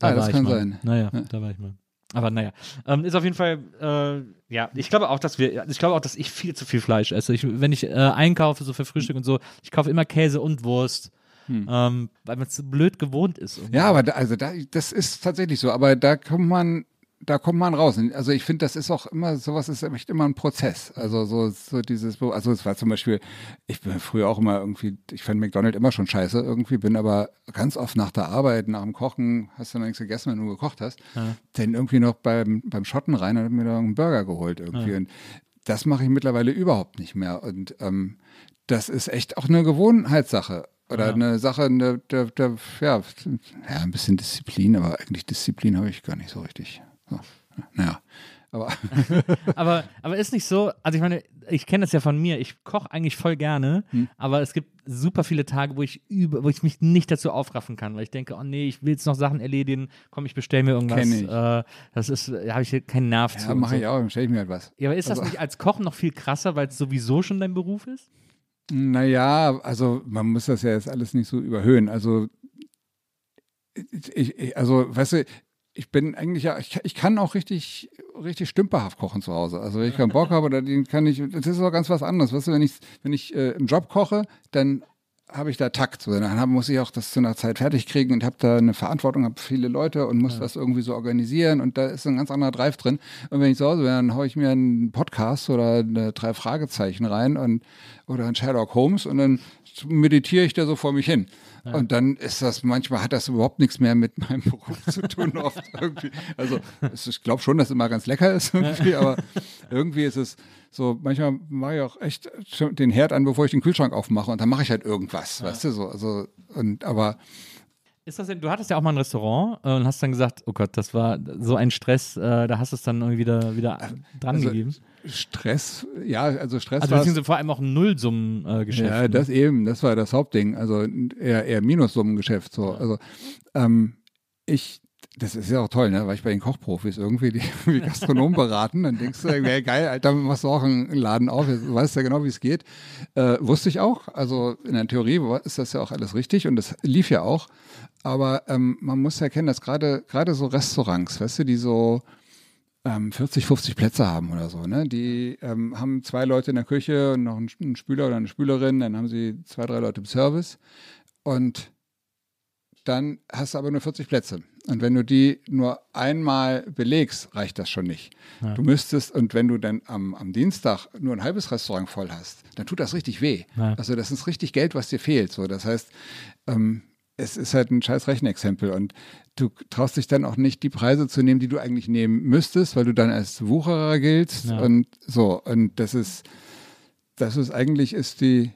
Ah, das kann mal. sein. Naja, da war ich mal. Aber naja, ähm, ist auf jeden Fall, äh, ja, ich glaube auch, dass wir, ich glaube auch, dass ich viel zu viel Fleisch esse. Ich, wenn ich äh, einkaufe, so für Frühstück und so, ich kaufe immer Käse und Wurst, ähm, weil man es so blöd gewohnt ist. irgendwie. Hm. Ja, aber da, also da, das ist tatsächlich so. Aber da kommt man, da kommt man raus. Also ich finde, das ist auch immer, sowas ist echt immer ein Prozess. Also so, so dieses, also es war zum Beispiel, ich bin früher auch immer irgendwie, ich fand McDonald's immer schon scheiße irgendwie, bin aber ganz oft nach der Arbeit, nach dem Kochen, hast du noch nichts gegessen, wenn du gekocht hast, dann irgendwie noch beim, beim Schotten rein und hab mir da einen Burger geholt irgendwie. Und das mache ich mittlerweile überhaupt nicht mehr. Und ähm, das ist echt auch eine Gewohnheitssache. Oder Ja. eine Sache, eine, der, der, ja, ja, ein bisschen Disziplin, aber eigentlich Disziplin habe ich gar nicht so richtig. So. Naja, aber aber, aber ist nicht so, also ich meine, ich kenne das ja von mir, ich koche eigentlich voll gerne, Hm. aber es gibt super viele Tage, wo ich über, wo ich mich nicht dazu aufraffen kann, weil ich denke, oh nee, ich will jetzt noch Sachen erledigen, komm, ich bestelle mir irgendwas. Kenn ich. Äh, das ist, da habe ich hier keinen Nerv zu. ja, mache so. ich auch, dann stelle ich mir halt was. Ja, aber ist das Also- nicht als Kochen noch viel krasser, weil es sowieso schon dein Beruf ist? Naja, also man muss das ja jetzt alles nicht so überhöhen. Also, ich, ich, also weißt du, ich bin eigentlich ja, ich, ich kann auch richtig, richtig stümperhaft kochen zu Hause. Also wenn ich keinen Bock habe, dann kann ich, das ist auch ganz was anderes. Weißt du, wenn ich, wenn ich äh, im Job koche, dann habe ich da Takt. So, dann muss ich auch das zu einer Zeit fertig kriegen und habe da eine Verantwortung, habe viele Leute und muss das irgendwie so organisieren und da ist ein ganz anderer Drive drin. Und wenn ich zu Hause bin, dann haue ich mir einen Podcast oder drei Fragezeichen rein und oder ein Sherlock Holmes und dann meditiere ich da so vor mich hin. Und dann ist das, manchmal hat das überhaupt nichts mehr mit meinem Beruf zu tun, oft irgendwie. Also ich glaube schon, dass es immer ganz lecker ist irgendwie, aber irgendwie ist es so, manchmal mache ich auch echt den Herd an, bevor ich den Kühlschrank aufmache und dann mache ich halt irgendwas, weißt du, so, also, und, aber Ist das denn, du hattest ja auch mal ein Restaurant äh, und hast dann gesagt, oh Gott, das war so ein Stress, äh, da hast du es dann irgendwie wieder, wieder dran also, gegeben. Stress, ja, also Stress Also beziehungsweise vor allem auch ein Nullsummengeschäft. Ja, das eben, das war das Hauptding. Also eher, eher Minussummengeschäft. So. Also ähm, ich, das ist ja auch toll, ne? Weil ich bei den Kochprofis irgendwie die wie Gastronomen beraten, dann denkst du, ja, geil, Alter, machst du auch einen Laden auf, jetzt weißt ja genau, wie es geht. Äh, wusste ich auch. Also in der Theorie ist das ja auch alles richtig und das lief ja auch. Aber ähm, man muss ja erkennen, dass gerade gerade so Restaurants, weißt du, die so ähm, 40, 50 Plätze haben oder so. Ne? Die ähm, haben zwei Leute in der Küche und noch einen Spüler oder eine Spülerin, dann haben sie zwei, drei Leute im Service und dann hast du aber nur 40 Plätze. Und wenn du die nur einmal belegst, reicht das schon nicht. Du müsstest, und wenn du dann am, am Dienstag nur ein halbes Restaurant voll hast, dann tut das richtig weh. Ja. Also das ist richtig Geld, was dir fehlt. So, das heißt, ähm, es ist halt ein scheiß Rechenexempel und du traust dich dann auch nicht, die Preise zu nehmen, die du eigentlich nehmen müsstest, weil du dann als Wucherer giltst Ja. und so. Und das ist, das ist eigentlich ist die,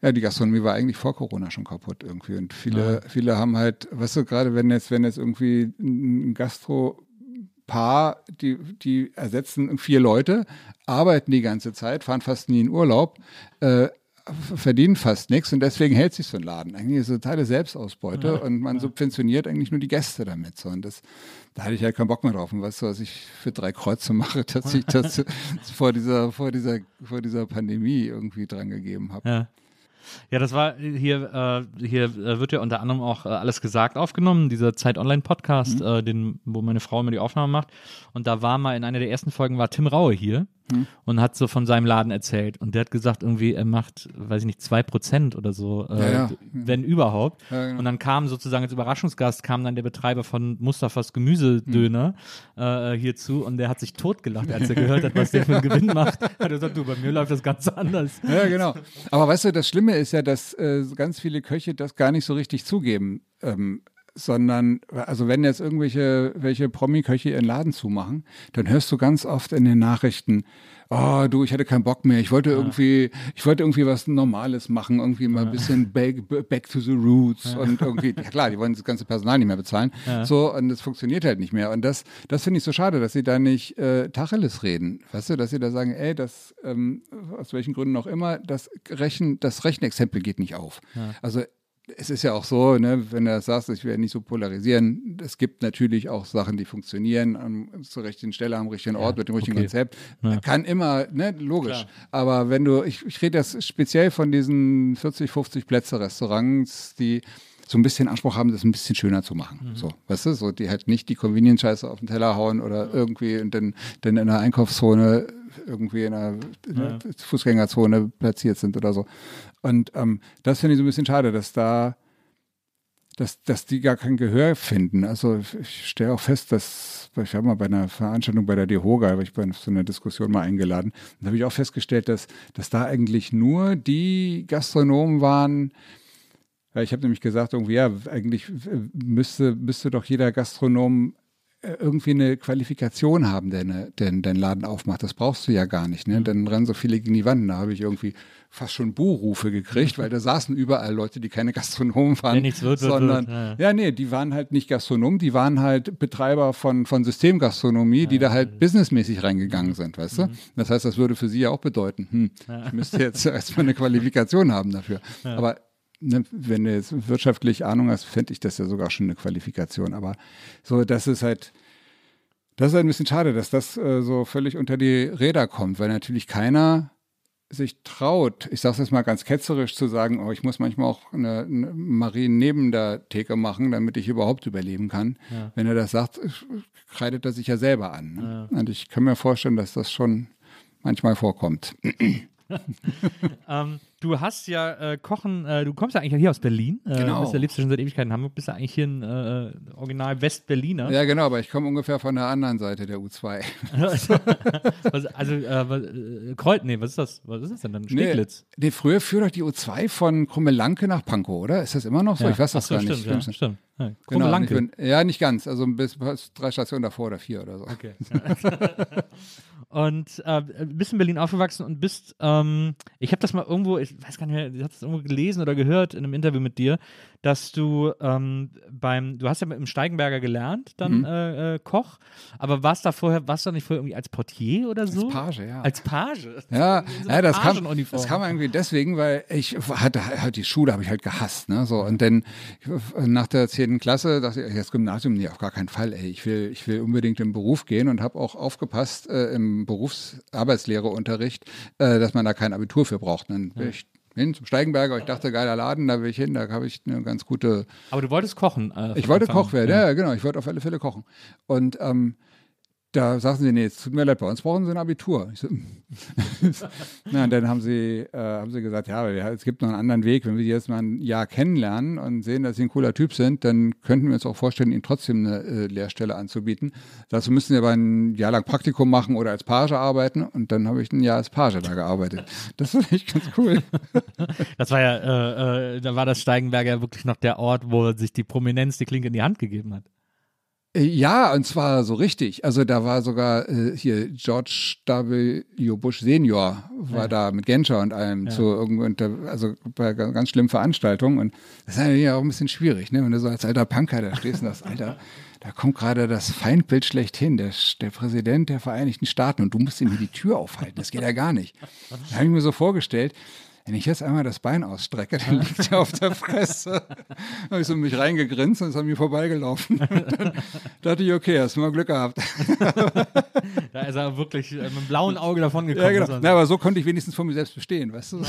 ja, die Gastronomie war eigentlich vor Corona schon kaputt irgendwie. Und viele, viele haben halt, weißt du, gerade wenn jetzt, wenn jetzt irgendwie ein Gastro-Paar, die, die ersetzen vier Leute, arbeiten die ganze Zeit, fahren fast nie in Urlaub, äh, verdienen fast nichts und deswegen hält sich so ein Laden. Eigentlich ist es totale Selbstausbeute und man subventioniert eigentlich nur die Gäste damit. So. Und das, da hatte ich halt keinen Bock mehr drauf. Und weißt du, was ich für drei Kreuze mache, dass ich das vor dieser, vor dieser, vor dieser Pandemie irgendwie dran gegeben habe. Ja. Ja, das war hier, äh, hier äh, wird ja unter anderem auch äh, alles gesagt aufgenommen, dieser Zeit Online Podcast, äh, den, wo meine Frau immer die Aufnahme macht. Und da war mal in einer der ersten Folgen war Tim Raue hier und hat so von seinem Laden erzählt. Und der hat gesagt, irgendwie, er macht, weiß ich nicht, zwei Prozent oder so, äh, Ja, wenn überhaupt. Ja, genau. Und dann kam sozusagen als Überraschungsgast kam dann der Betreiber von Mustafas Gemüsedöner äh, hierzu und der hat sich totgelacht, als er gehört hat, was der für einen Gewinn macht. Hat er gesagt, du, bei mir läuft das ganz anders. Ja, genau. Aber weißt du, das Schlimme ist ja, dass äh, ganz viele Köche das gar nicht so richtig zugeben. Ähm, sondern, also wenn jetzt irgendwelche welche Promi-Köche ihren Laden zumachen, dann hörst du ganz oft in den Nachrichten, oh du, ich hatte keinen Bock mehr, ich wollte irgendwie, ich wollte irgendwie was Normales machen, irgendwie mal ein bisschen back, back to the roots und irgendwie, ja klar, die wollen das ganze Personal nicht mehr bezahlen, so und das funktioniert halt nicht mehr. Und das, das finde ich so schade, dass sie da nicht äh, Tacheles reden, weißt du, dass sie da sagen, ey, das, ähm, aus welchen Gründen auch immer, das Rechen, das Rechenexempel geht nicht auf. Also es ist ja auch so, ne, wenn du das sagst, ich werde nicht so polarisieren, es gibt natürlich auch Sachen, die funktionieren am, zur richtigen Stelle, am richtigen Ort, mit dem richtigen okay. Konzept. Kann immer, ne, logisch. Aber wenn du, ich, ich rede jetzt speziell von diesen 40, 50 Plätze Restaurants, die so ein bisschen Anspruch haben, das ein bisschen schöner zu machen. So, weißt du, so, die halt nicht die Convenience-Scheiße auf den Teller hauen oder irgendwie und dann, dann in der Einkaufszone irgendwie in einer in der Fußgängerzone platziert sind oder so. Und ähm, das finde ich so ein bisschen schade, dass da, dass, dass die gar kein Gehör finden. Also ich stelle auch fest, dass, ich habe mal bei einer Veranstaltung bei der DEHOGA, habe ich bei so einer Diskussion mal eingeladen, und da habe ich auch festgestellt, dass, dass da eigentlich nur die Gastronomen waren, ich habe nämlich gesagt, irgendwie, ja, eigentlich müsste, müsste doch jeder Gastronom äh, irgendwie eine Qualifikation haben, der, eine, der deinen Laden aufmacht. Das brauchst du ja gar nicht. Ne? Dann rennen so viele gegen die Wand. Da habe ich irgendwie fast schon Buhrufe gekriegt, weil da saßen überall Leute, die keine Gastronomen waren, nichts wird, wird, sondern wird, ja. ja, nee, die waren halt nicht Gastronomen, die waren halt Betreiber von, von Systemgastronomie, die da halt businessmäßig reingegangen sind, weißt du? Das heißt, das würde für sie ja auch bedeuten, hm, ich müsste jetzt erstmal eine Qualifikation haben dafür. Aber ne, wenn du jetzt wirtschaftlich Ahnung hast, fände ich das ja sogar schon eine Qualifikation. Aber so, das ist halt, das ist halt ein bisschen schade, dass das äh, so völlig unter die Räder kommt, weil natürlich keiner sich traut, ich sage es jetzt mal ganz ketzerisch zu sagen, oh, ich muss manchmal auch eine, eine Marien neben der Theke machen, damit ich überhaupt überleben kann. Wenn er das sagt, kreidet er sich ja selber an. Ne? Und ich kann mir vorstellen, dass das schon manchmal vorkommt. Ähm, du hast ja äh, Kochen, äh, du kommst ja eigentlich hier aus Berlin. Äh, Genau. Bist ja, lebst ja schon seit Ewigkeiten in Hamburg, bist ja eigentlich hier ein äh, Original Westberliner. Ja, genau, aber ich komme ungefähr von der anderen Seite der U2. Was, also, äh, was, Kreuz, nee, was ist das? Was ist das denn dann? Nee, Steglitz. nee, früher führt doch die U2 von Krummelanke nach Pankow, oder? Ist das immer noch so? Ich weiß das Ach so, gar nicht. stimmt, ja, Stimmt's? stimmt. Ja. Genau, bin, ja, nicht ganz. Also bis, bis drei Stationen davor oder vier oder so. Okay. und äh, bist in Berlin aufgewachsen und bist, ähm, ich habe das mal irgendwo, ich weiß gar nicht mehr, ich habe das irgendwo gelesen oder gehört in einem Interview mit dir, dass du ähm, beim, du hast ja im Steigenberger gelernt, dann Mhm. äh, äh, Koch, aber warst da vorher, warst du nicht vorher irgendwie als Portier oder so? Page, ja. Als Page? Ja, In so ja das, kam, das kam irgendwie deswegen, weil ich hatte halt die Schule habe ich halt gehasst, ne, so und dann nach der zehnten Klasse dachte ich, das Gymnasium, nee, auf gar keinen Fall, ey, ich will, ich will unbedingt im Beruf gehen und habe auch aufgepasst äh, im Berufsarbeitslehreunterricht, äh, dass man da kein Abitur für braucht. Dann bin ich hin zum Steigenberger, ich dachte, geiler Laden, da will ich hin, da habe ich eine ganz gute Aber du wolltest kochen. Äh, ich wollte Anfang Koch werden, ja. ja, genau. Ich wollte auf alle Fälle kochen. Und ähm, da sagten sie, nee, es tut mir leid, bei uns brauchen sie ein Abitur. Ich so, Na, und dann haben sie, äh, haben sie gesagt, ja, es gibt noch einen anderen Weg. Wenn wir die jetzt mal ein Jahr kennenlernen und sehen, dass sie ein cooler Typ sind, dann könnten wir uns auch vorstellen, ihnen trotzdem eine äh, Lehrstelle anzubieten. Dazu müssen sie aber ein Jahr lang Praktikum machen oder als Page arbeiten. Und dann habe ich ein Jahr als Page da gearbeitet. Das finde ich ganz cool. Das war ja, äh, äh, da war das Steigenberger wirklich noch der Ort, wo sich die Prominenz die Klinke in die Hand gegeben hat. Äh, Ja, und zwar so richtig. Also da war sogar äh, hier George W. Bush Senior war da mit Genscher und allem zu irgendwo, also bei ga- ganz schlimmen Veranstaltungen. Und das ist natürlich auch ein bisschen schwierig, ne? wenn du so als alter Punker da stehst und sagst, Alter, da kommt gerade das Feindbild schlechthin, der, der Präsident der Vereinigten Staaten und du musst ihm hier die Tür aufhalten. Das geht ja gar nicht. Da habe ich mir so vorgestellt, wenn ich jetzt einmal das Bein ausstrecke, dann liegt er auf der Fresse. Da habe ich so mich reingegrinst und ist an mir vorbeigelaufen. Dann dachte ich, okay, hast du mal Glück gehabt. Da ist er wirklich äh, mit dem blauen Auge davon gekommen. Ja, genau. Na, aber so konnte ich wenigstens von mir selbst bestehen, weißt du?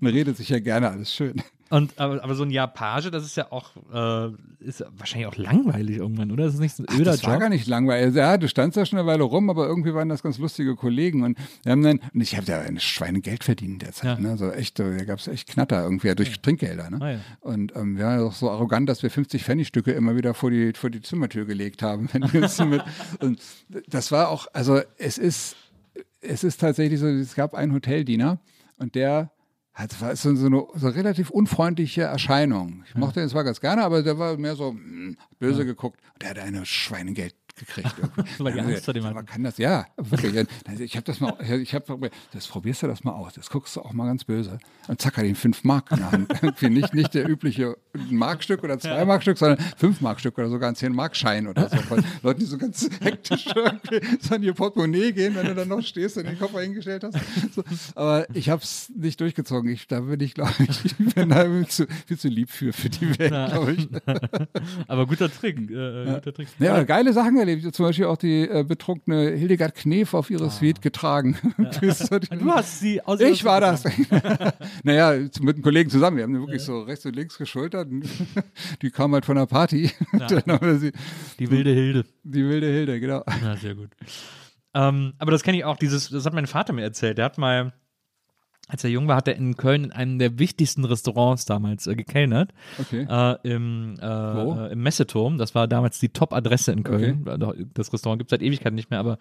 Man redet sich ja gerne alles schön. Und aber, aber so ein Jahr Page, das ist ja auch äh, ist wahrscheinlich auch langweilig irgendwann, oder? Das ist nicht so ein öder das war Job. gar nicht langweilig. Ja, du standst da schon eine Weile rum, aber irgendwie waren das ganz lustige Kollegen. Und wir haben dann, und ich habe da ein Schweinegeld verdient derzeit. Ja. Ne? So echt, da gab es echt Knatter irgendwie durch Trinkgelder. Ne? Ah, ja. Und ähm, wir waren ja auch so arrogant, dass wir 50 Pfennigstücke immer wieder vor die, vor die Zimmertür gelegt haben. Und das war auch, also es ist, es ist tatsächlich so, es gab einen Hoteldiener und der hat, war so, so eine so relativ unfreundliche Erscheinung. Ich mochte ihn zwar ganz gerne, aber der war mehr so hm, böse geguckt. Und der hat eine Schweinegeld gekriegt. Weil die Angst vor dem hatten. kann das, ja, wirklich. Ich habe das mal, ich habe, das probierst du das mal aus, das guckst du auch mal ganz böse. Und zack, hat ihn fünf Mark in der Hand. Irgendwie nicht, nicht der übliche Markstück oder zwei Markstück, sondern fünf Markstück oder sogar ein zehn Markschein oder so. Von Leuten, die so ganz hektisch irgendwie so an ihr Portemonnaie gehen, wenn du dann noch stehst und den Koffer hingestellt hast. So. Aber ich habe es nicht durchgezogen. Ich, da bin ich, glaube ich, ich bin da viel zu, viel zu lieb für, für die Welt, glaube ich. aber guter Trick. Äh, guter Trick. Ja, aber geile Sachen erlebt. Zum Beispiel auch die äh, betrunkene Hildegard Knef auf ihre Suite getragen. Du hast sie aus ich war das. naja, mit einem Kollegen zusammen. Wir haben die wirklich so rechts und links geschultert. Die kam halt von der Party. Wir sie, Die wilde Hilde. die wilde Hilde, genau. Ja, sehr gut. Ähm, aber das kenne ich auch, dieses, das hat mein Vater mir erzählt. Der hat mal, als er jung war, hat er in Köln in einem der wichtigsten Restaurants damals äh, gekellnert. Okay. Äh, im, äh, Wo? äh, Im Messeturm. Das war damals die Top-Adresse in Köln. Das Restaurant gibt es seit Ewigkeiten nicht mehr, aber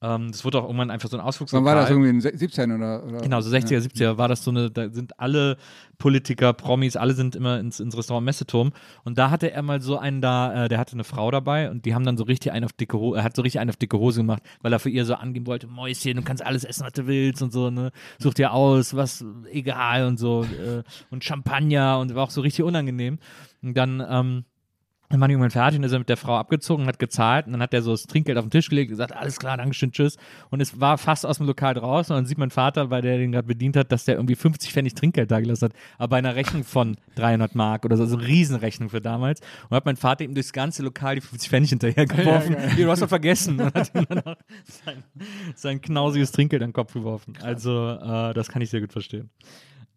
Ähm, das wurde auch irgendwann einfach so ein Ausflugslokal. Wann war das irgendwie in den 17 oder, oder? Genau, so 60er, 70er war das so eine, da sind alle Politiker, Promis, alle sind immer ins, ins Restaurant Messeturm. Und da hatte er mal so einen da, äh, der hatte eine Frau dabei und die haben dann so richtig einen auf dicke Hose, er hat so richtig einen auf dicke Hose gemacht, weil er für ihr so angeben wollte, Mäuschen, du kannst alles essen, was du willst und so, ne? Such dir aus, was, egal und so. Äh, und Champagner und war auch so richtig unangenehm. Und dann, ähm, dann war irgendwann fertig und ist er mit der Frau abgezogen, hat gezahlt und dann hat er so das Trinkgeld auf den Tisch gelegt und gesagt, alles klar, Dankeschön, tschüss. Und es war fast aus dem Lokal draußen und dann sieht mein Vater, weil der den gerade bedient hat, dass der irgendwie 50 Pfennig Trinkgeld da gelassen hat, aber bei einer Rechnung von 300 Mark oder so, also eine Riesenrechnung für damals. Und hat mein Vater ihm durchs ganze Lokal die 50 Pfennig hinterhergeworfen. Ja, du hast doch vergessen. Und hat ihm dann noch sein, sein knausiges Trinkgeld an den Kopf geworfen. Also, äh, das kann ich sehr gut verstehen.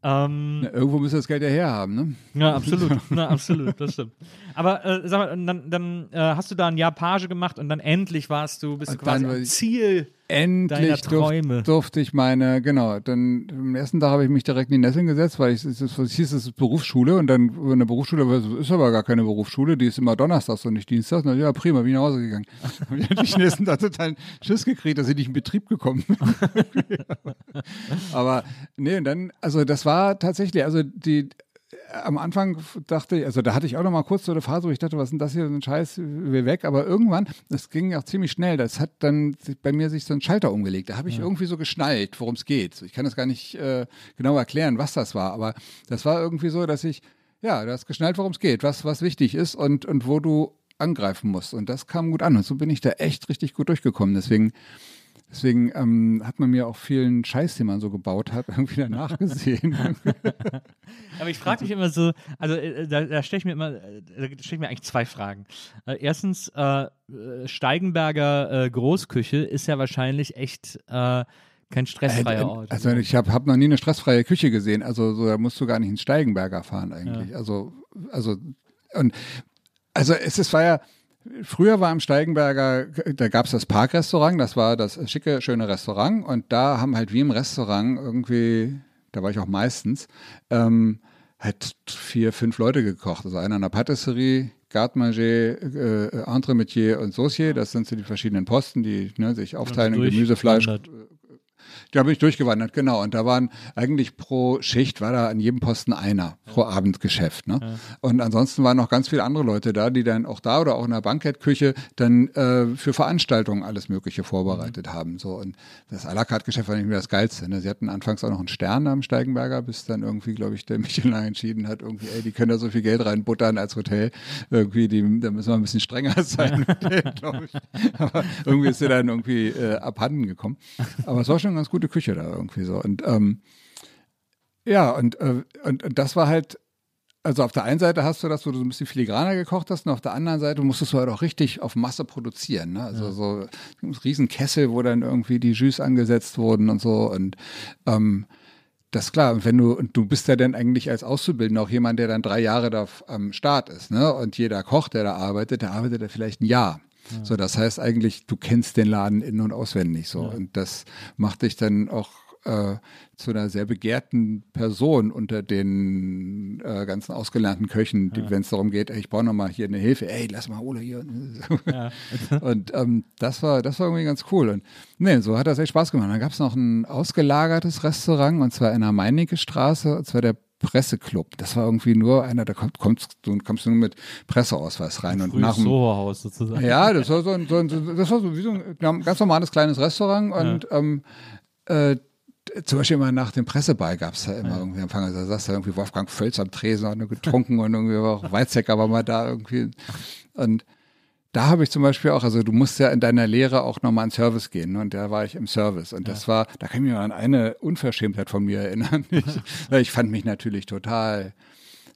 Ähm, Na, irgendwo müsste das Geld ja herhaben, ne? Ja, absolut. Na, absolut, das stimmt. Aber äh, sag mal, dann, dann äh, hast du da ein Jahr Page gemacht und dann endlich warst du, bist du quasi am Ziel endlich. Durf, durfte ich meine, genau, dann am ersten Tag habe ich mich direkt in die Nesseln gesetzt, weil ich, es, es hieß, es ist Berufsschule und dann in der Berufsschule ist aber gar keine Berufsschule, die ist immer donnerstags und nicht dienstags. Und dann, ja, prima, bin ich nach Hause gegangen. habe ich natürlich den nächsten Tag total Schiss gekriegt, dass ich nicht in Betrieb gekommen bin. aber nee, und dann, also das war tatsächlich, also die, am Anfang dachte ich, also da hatte ich auch noch mal kurz so eine Phase, wo ich dachte, was ist denn das hier, so ein Scheiß, will weg. Aber irgendwann, das ging auch ziemlich schnell, das hat dann bei mir sich so ein Schalter umgelegt. Da habe ich ja. irgendwie so geschnallt, worum es geht. Ich kann das gar nicht äh, genau erklären, was das war, aber das war irgendwie so, dass ich, ja, du hast geschnallt, worum es geht, was, was wichtig ist und, und wo du angreifen musst. Und das kam gut an. Und so bin ich da echt richtig gut durchgekommen. Deswegen Deswegen ähm, hat man mir auch vielen Scheiß, den man so gebaut hat, irgendwie danach gesehen. Aber ich frage mich immer so, also äh, da, da stelle ich mir immer, äh, da stelle ich mir eigentlich zwei Fragen. Äh, erstens, äh, Steigenberger Großküche ist ja wahrscheinlich echt kein stressfreier Ort. Also ich habe hab noch nie eine stressfreie Küche gesehen. Also so, da musst du gar nicht ins Steigenberger fahren eigentlich. Ja. Also, also, und also es, es war ja Früher war am Steigenberger, da gab es das Parkrestaurant, das war das schicke, schöne Restaurant. Und da haben halt wie im Restaurant irgendwie, da war ich auch meistens, ähm, halt vier, fünf Leute gekocht. Also einer in der Patisserie, Garde-Manger, äh, Entremetier und Saucier, das sind so die verschiedenen Posten, die ne, sich aufteilen in Gemüse, Fleisch, da bin ich durchgewandert, genau. Und da waren eigentlich pro Schicht war da an jedem Posten einer ja. pro Abendgeschäft. Ne? Ja. Und ansonsten waren noch ganz viele andere Leute da, die dann auch da oder auch in der Bankettküche dann äh, für Veranstaltungen alles Mögliche vorbereitet mhm. haben. So und das à la carte Geschäft war nicht mehr das Geilste. Ne? Sie hatten anfangs auch noch einen Stern am Steigenberger, bis dann irgendwie, glaube ich, der Michelin entschieden hat, irgendwie, ey, die können da so viel Geld reinbuttern als Hotel. Irgendwie, die, da müssen wir ein bisschen strenger sein, glaube ich. Aber irgendwie ist sie dann irgendwie äh, abhanden gekommen. Aber es war schon ganz gut gute Küche da irgendwie so. Und ähm, ja, und, äh, und, und das war halt, also auf der einen Seite hast du das, wo du so ein bisschen filigraner gekocht hast, und auf der anderen Seite musstest du halt auch richtig auf Masse produzieren. Ne? Also ja. so ein Riesenkessel, wo dann irgendwie die Jus angesetzt wurden und so. Und ähm, das ist klar, und wenn du, und du bist ja dann eigentlich als Auszubildender auch jemand, der dann drei Jahre da am Start ist, ne? Und jeder Koch, der da arbeitet, der arbeitet ja vielleicht ein Jahr. So, das heißt eigentlich, du kennst den Laden in- und auswendig so. Ja. Und das macht dich dann auch äh, zu einer sehr begehrten Person unter den äh, ganzen ausgelernten Köchen, ja. wenn es darum geht, ey, ich brauche nochmal hier eine Hilfe, ey, lass mal Ole hier. Ja. und ähm, das war, das war irgendwie ganz cool. Und nee, so hat das echt Spaß gemacht. Dann gab es noch ein ausgelagertes Restaurant und zwar in der Meinecke Straße, und zwar der Presseclub. Das war irgendwie nur einer, da kommst, kommst du kommst nur mit Presseausweis rein. und nach dem Soho-Haus sozusagen. Ja, das war so ein, so ein, das war so wie so ein ganz normales kleines Restaurant und ja. ähm, äh, zum Beispiel immer nach dem Presseball gab es da immer ja. irgendwie Empfang. Da saß da irgendwie Wolfgang Völz am Tresen, hat nur getrunken und irgendwie auch Weizsäcker war mal da irgendwie. Und da habe ich zum Beispiel auch, also du musst ja in deiner Lehre auch nochmal in Service gehen. Ne? Und da war ich im Service. Und das war, da kann ich mich an eine Unverschämtheit von mir erinnern. Ich, ich fand mich natürlich total,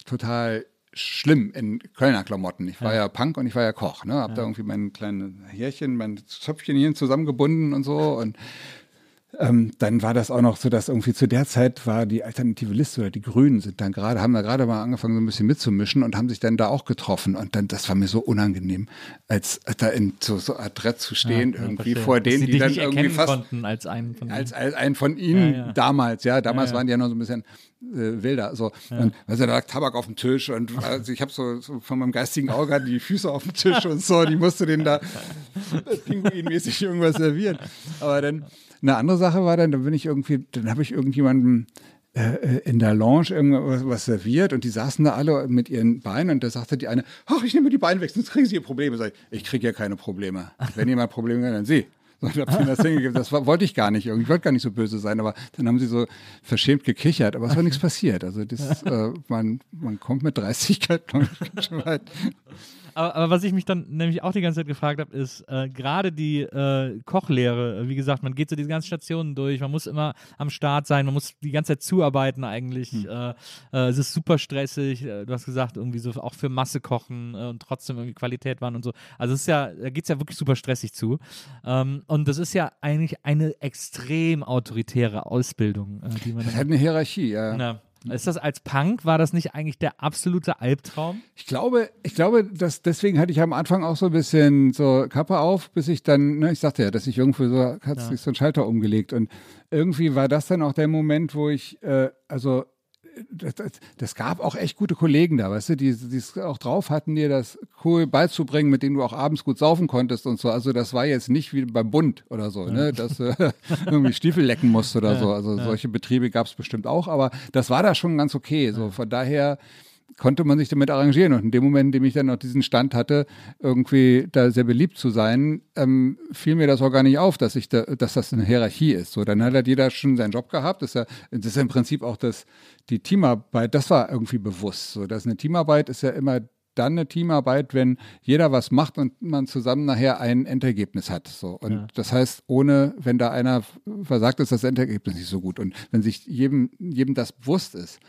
total schlimm in Kölner Klamotten. Ich war ja, ja Punk und ich war ja Koch. Ne? Hab ja. da irgendwie mein kleines Härchen, mein Zöpfchen hier zusammengebunden und so. Und ähm, dann war das auch noch so, dass irgendwie zu der Zeit war die alternative Liste oder die Grünen sind dann gerade, haben da gerade mal angefangen, so ein bisschen mitzumischen und haben sich dann da auch getroffen. Und dann, das war mir so unangenehm, als da in so, so Adrett zu stehen, ja, irgendwie verstehe. vor denen, die dann irgendwie fast als einen von als, als einen von ihnen ja, ja. damals, ja, damals waren die ja noch so ein bisschen äh, wilder. So. Und also da lag Tabak auf dem Tisch und also ich habe so, so, von meinem geistigen Auge die Füße auf dem Tisch und so, die musste den da pinguinmäßig irgendwas servieren. Aber dann eine andere Sache war dann, da bin ich irgendwie, dann habe ich irgendjemanden äh, äh, in der Lounge irgendwas was serviert und die saßen da alle mit ihren Beinen und da sagte die eine, ach, ich nehme die Beine weg, sonst kriegen sie ihr Probleme. Sag ich, ich kriege ja keine Probleme. Wenn jemand Probleme hat, dann sie. So, ich habe das hingegeben. Wollte ich gar nicht. Ich wollte gar nicht so böse sein, aber dann haben sie so verschämt gekichert. Aber es war nichts passiert. Also das, äh, man, man kommt mit Dreistigkeit schon weit. Aber, aber, was ich mich dann nämlich auch die ganze Zeit gefragt habe, ist äh, gerade die äh, Kochlehre. Wie gesagt, man geht so diese ganzen Stationen durch, man muss immer am Start sein, man muss die ganze Zeit zuarbeiten eigentlich. Hm. Äh, äh es ist super stressig. Äh, du hast gesagt, irgendwie so auch für Masse kochen äh, und trotzdem irgendwie Qualität waren und so. Also es ist ja, da geht es ja wirklich super stressig zu. Ähm, und das ist ja eigentlich eine extrem autoritäre Ausbildung, die man. Das hat eine Hierarchie, ja. Na, ist das als Punk, war das nicht eigentlich der absolute Albtraum? Ich glaube, ich glaube, dass deswegen hatte ich am Anfang auch so ein bisschen so Kappe auf, bis ich dann, ne, ich sagte ja, dass ich irgendwo so, hat sich ja. so einen Schalter umgelegt und irgendwie war das dann auch der Moment, wo ich, äh, also das, das, das, gab auch echt gute Kollegen da, weißt du, die es auch drauf hatten, dir das cool beizubringen, mit denen du auch abends gut saufen konntest und so. Also das war jetzt nicht wie beim Bund oder so, ne, dass du irgendwie Stiefel lecken musst oder so. Also solche Betriebe gab es bestimmt auch, aber das war da schon ganz okay. So von daher konnte man sich damit arrangieren. Und in dem Moment, in dem ich dann noch diesen Stand hatte, irgendwie da sehr beliebt zu sein, ähm, fiel mir das auch gar nicht auf, dass ich da, dass das eine Hierarchie ist. So, dann hat halt jeder schon seinen Job gehabt. Das ist ja, das ist ja im Prinzip auch das, die Teamarbeit, das war irgendwie bewusst. So, dass eine Teamarbeit ist ja immer dann eine Teamarbeit, wenn jeder was macht und man zusammen nachher ein Endergebnis hat. So. Und ja. das heißt, ohne, wenn da einer versagt, ist das Endergebnis nicht so gut. Und wenn sich jedem, jedem das bewusst ist,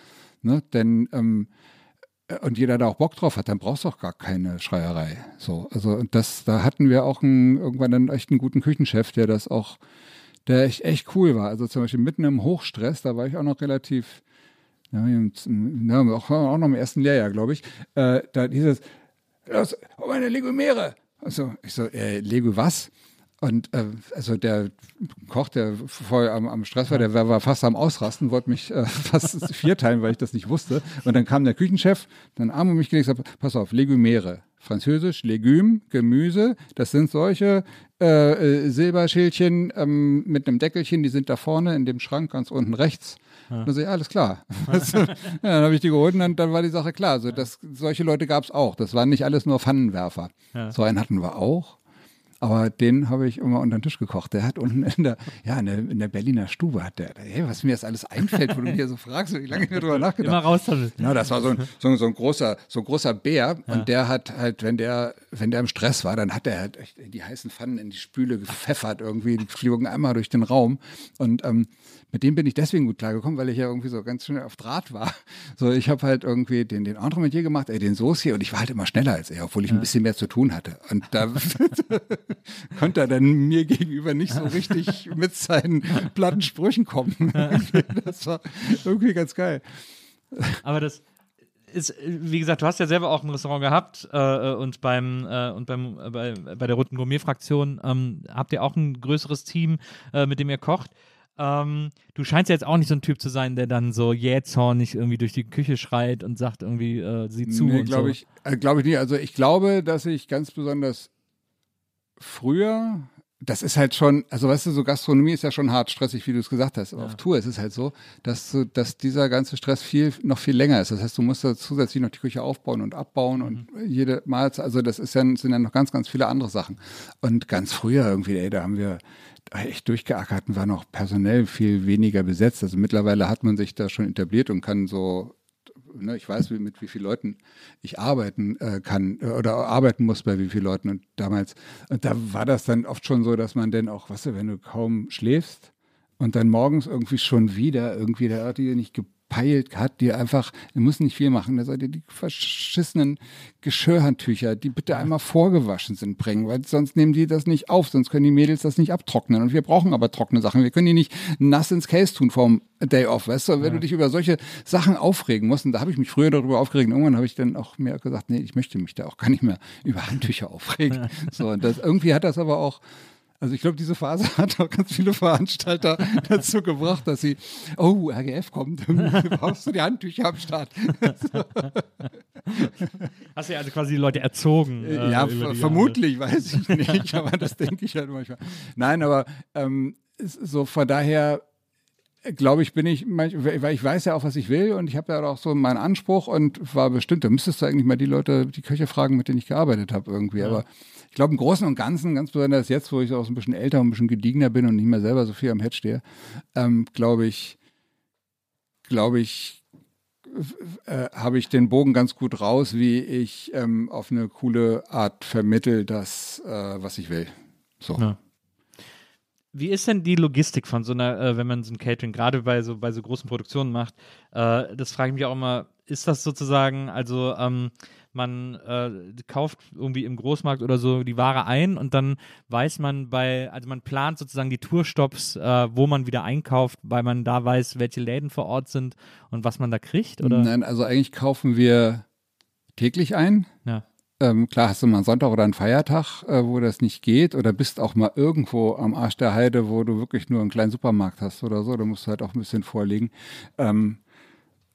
ne, denn ähm, und jeder da auch Bock drauf hat, dann brauchst du auch gar keine Schreierei. So, also und das, da hatten wir auch einen, irgendwann einen echt einen guten Küchenchef, der das auch, der echt, echt cool war. Also zum Beispiel mitten im Hochstress, da war ich auch noch relativ, ja, auch, noch im ersten Lehrjahr, glaube ich, äh, da dieses, los, oh meine Legumere. Also ich so, äh, Lego was? Und äh, also der Koch, der vorher am, am Stress war, der war, war, fast am Ausrasten, wollte mich äh, fast vierteilen, weil ich das nicht wusste. Und dann kam der Küchenchef, dann Arm um mich gelegt und gesagt, pass auf, Legumere. Französisch, Legüm, Gemüse, das sind solche äh, äh, Silberschälchen ähm, mit einem Deckelchen, die sind da vorne in dem Schrank ganz unten rechts. Ja. Dann sage ich, alles klar. ja, dann habe ich die geholt und dann, dann, war die Sache klar. Also das, solche Leute gab es auch. Das waren nicht alles nur Pfannenwerfer. Ja. So einen hatten wir auch. Aber den habe ich immer unter den Tisch gekocht. Der hat unten in der, ja, in der, in der Berliner Stube, hat der, hey, was mir jetzt alles einfällt, wo du mir so fragst, wie lange ich mir drüber nachgedacht habe. Immer raus damit. Ja, das war so ein, so, so ein großer, so ein großer Bär ja. und der hat halt, wenn der, wenn der im Stress war, dann hat er halt die heißen Pfannen in die Spüle gepfeffert irgendwie, die flogen einmal durch den Raum und ähm, mit dem bin ich deswegen gut klargekommen, weil ich ja irgendwie so ganz schnell auf Draht war. So, ich habe halt irgendwie den, den Entremetier gemacht, ey, den Soße hier und ich war halt immer schneller als er, obwohl ich ja. ein bisschen mehr zu tun hatte. Und da konnte er dann mir gegenüber nicht so richtig mit seinen platten Sprüchen kommen. das war irgendwie ganz geil. Aber das, ist, wie gesagt, du hast ja selber auch ein Restaurant gehabt äh, und beim äh, und beim äh, bei, bei der Roten Gourmet Fraktion ähm, habt ihr auch ein größeres Team, äh, mit dem ihr kocht. Ähm, du scheinst ja jetzt auch nicht so ein Typ zu sein, der dann so jähzornig irgendwie durch die Küche schreit und sagt irgendwie, äh, sieh zu. Nee, glaube so. ich, äh, glaube ich nicht. Also ich glaube, dass ich ganz besonders früher, das ist halt schon, also weißt du, so Gastronomie ist ja schon hart stressig, wie du es gesagt hast. Aber ja. auf Tour ist es halt so, dass, dass dieser ganze Stress viel, noch viel länger ist. Das heißt, du musst da zusätzlich noch die Küche aufbauen und abbauen mhm. und jede Mahlzeit, also das ist ja, sind ja noch ganz, ganz viele andere Sachen. Und ganz früher irgendwie, ey, da haben wir, echt durchgeackert und war noch personell viel weniger besetzt. Also mittlerweile hat man sich da schon etabliert und kann so, ne, ich weiß, mit wie vielen Leuten ich arbeiten äh, kann äh, oder arbeiten muss bei wie vielen Leuten. Und damals, und da war das dann oft schon so, dass man dann auch, weißt du, wenn du kaum schläfst und dann morgens irgendwie schon wieder, irgendwie der hat dir nicht verpeilt hat, die einfach, ihr muss nicht viel machen, da sollt ihr die verschissenen Geschirrhandtücher, die bitte einmal vorgewaschen sind, bringen, weil sonst nehmen die das nicht auf, sonst können die Mädels das nicht abtrocknen. Und wir brauchen aber trockene Sachen. Wir können die nicht nass ins Case tun vom Day Off, weißt du? Wenn ja. du dich über solche Sachen aufregen musst, und da habe ich mich früher darüber aufgeregt, irgendwann habe ich dann auch mehr gesagt, nee, ich möchte mich da auch gar nicht mehr über Handtücher aufregen. so, und das, irgendwie hat das aber auch also ich glaube, diese Phase hat auch ganz viele Veranstalter dazu gebracht, dass sie, oh, RGF kommt, brauchst du die Handtücher am Start. Hast du ja also quasi die Leute erzogen. Äh, ja, vermutlich, weiß ich nicht, aber das denke ich halt manchmal. Nein, aber ähm, so von daher glaube ich, bin ich, weil ich weiß ja auch, was ich will und ich habe ja auch so meinen Anspruch und war bestimmt, da müsstest du eigentlich mal die Leute, die Köche fragen, mit denen ich gearbeitet habe irgendwie. Ja. Aber glaube, im Großen und Ganzen, ganz besonders jetzt, wo ich auch so ein bisschen älter und ein bisschen gediegener bin und nicht mehr selber so viel am Head stehe, ähm, glaube ich, glaube ich, äh, habe ich den Bogen ganz gut raus, wie ich ähm, auf eine coole Art vermittel das, äh, was ich will. So. Ja. Wie ist denn die Logistik von so einer, äh, wenn man so ein Catering gerade bei so bei so großen Produktionen macht? Äh, das frage ich mich auch immer. Ist das sozusagen, also ähm, man äh, kauft irgendwie im Großmarkt oder so die Ware ein und dann weiß man bei, also man plant sozusagen die Tourstops, äh, wo man wieder einkauft, weil man da weiß, welche Läden vor Ort sind und was man da kriegt, oder? Nein, also eigentlich kaufen wir täglich ein. Ja. Ähm, klar hast du mal einen Sonntag oder einen Feiertag, äh, wo das nicht geht, oder bist auch mal irgendwo am Arsch der Heide, wo du wirklich nur einen kleinen Supermarkt hast oder so, da musst du halt auch ein bisschen vorlegen. Ähm,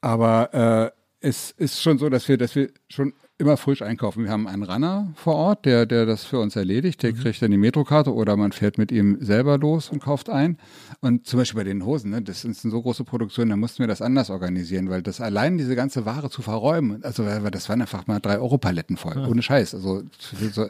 aber äh, es ist schon so, dass wir, dass wir schon immer frisch einkaufen. Wir haben einen Runner vor Ort, der, der das für uns erledigt. Der mhm. kriegt dann die Metrokarte oder man fährt mit ihm selber los und kauft ein. Und zum Beispiel bei den Hosen, ne, das ist eine so große Produktion, da mussten wir das anders organisieren, weil das allein diese ganze Ware zu verräumen, also das waren einfach mal drei Euro Paletten voll, ja. ohne Scheiß. Also für so,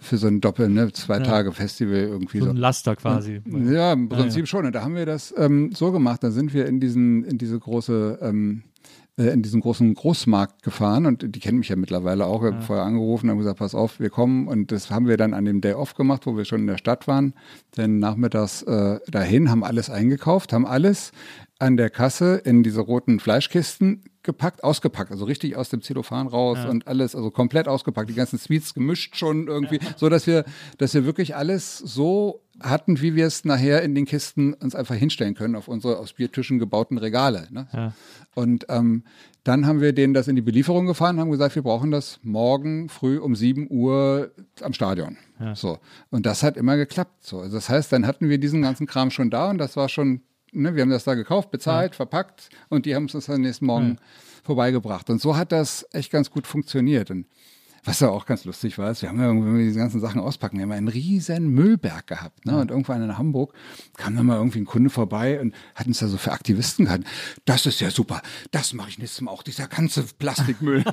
für so ein Doppel, ne, zwei ja. Tage Festival irgendwie so. so. ein Laster quasi. Ja, im Prinzip ja, schon. Und da haben wir das ähm, so gemacht, da sind wir in diesen, in diese große ähm, äh, in diesen großen Großmarkt gefahren und die kennen mich ja mittlerweile auch. Ich habe vorher angerufen, haben gesagt, pass auf, wir kommen und das haben wir dann an dem Day Off gemacht, wo wir schon in der Stadt waren. Denn nachmittags äh, dahin, haben alles eingekauft, haben alles an der Kasse in diese roten Fleischkisten gepackt, ausgepackt, also richtig aus dem Zellophan raus ja. und alles, also komplett ausgepackt, die ganzen Sweets gemischt schon irgendwie, ja. so dass wir, dass wir wirklich alles so hatten, wie wir es nachher in den Kisten uns einfach hinstellen können auf unsere aus Biertischen gebauten Regale. Ne? Ja. Und ähm, dann haben wir denen das in die Belieferung gefahren, haben gesagt, wir brauchen das morgen früh um 7 Uhr am Stadion. Ja. So. Und das hat immer geklappt. So. Also das heißt, dann hatten wir diesen ganzen Kram schon da und das war schon, ne, wir haben das da gekauft, bezahlt, ja. verpackt und die haben uns das dann nächsten Morgen vorbeigebracht. Und so hat das echt ganz gut funktioniert. Und was ja auch ganz lustig war, ist, wir haben ja, wenn wir diese ganzen Sachen auspacken, wir haben einen riesen Müllberg gehabt. Ne? Und irgendwann in Hamburg kam dann mal irgendwie ein Kunde vorbei und hat uns da so für Aktivisten gehalten. Das ist ja super, das mache ich nächstes Mal auch, dieser ganze Plastikmüll.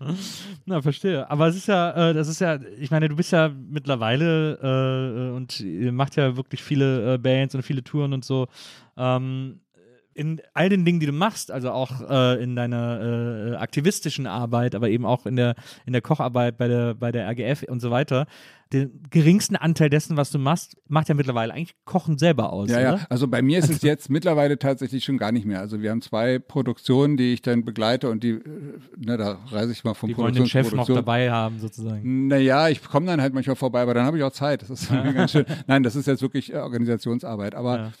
Na, verstehe. Aber es ist ja, äh, das ist ja, ich meine, du bist ja mittlerweile äh, und ihr macht ja wirklich viele äh, Bands und viele Touren und so. Ähm, in all den Dingen, die du machst, also auch äh, in deiner äh, aktivistischen Arbeit, aber eben auch in der, in der Kocharbeit bei der, bei der RGF und so weiter, den geringsten Anteil dessen, was du machst, macht ja mittlerweile eigentlich Kochen selber aus. Ja, oder? ja. Also bei mir ist es jetzt mittlerweile tatsächlich schon gar nicht mehr. Also wir haben zwei Produktionen, die ich dann begleite und die, äh, ne, da reise ich mal vom die wollen den Chef noch dabei haben sozusagen. Naja, ich komme dann halt manchmal vorbei, aber dann habe ich auch Zeit. Das ist ganz schön. Nein, das ist jetzt wirklich Organisationsarbeit. Aber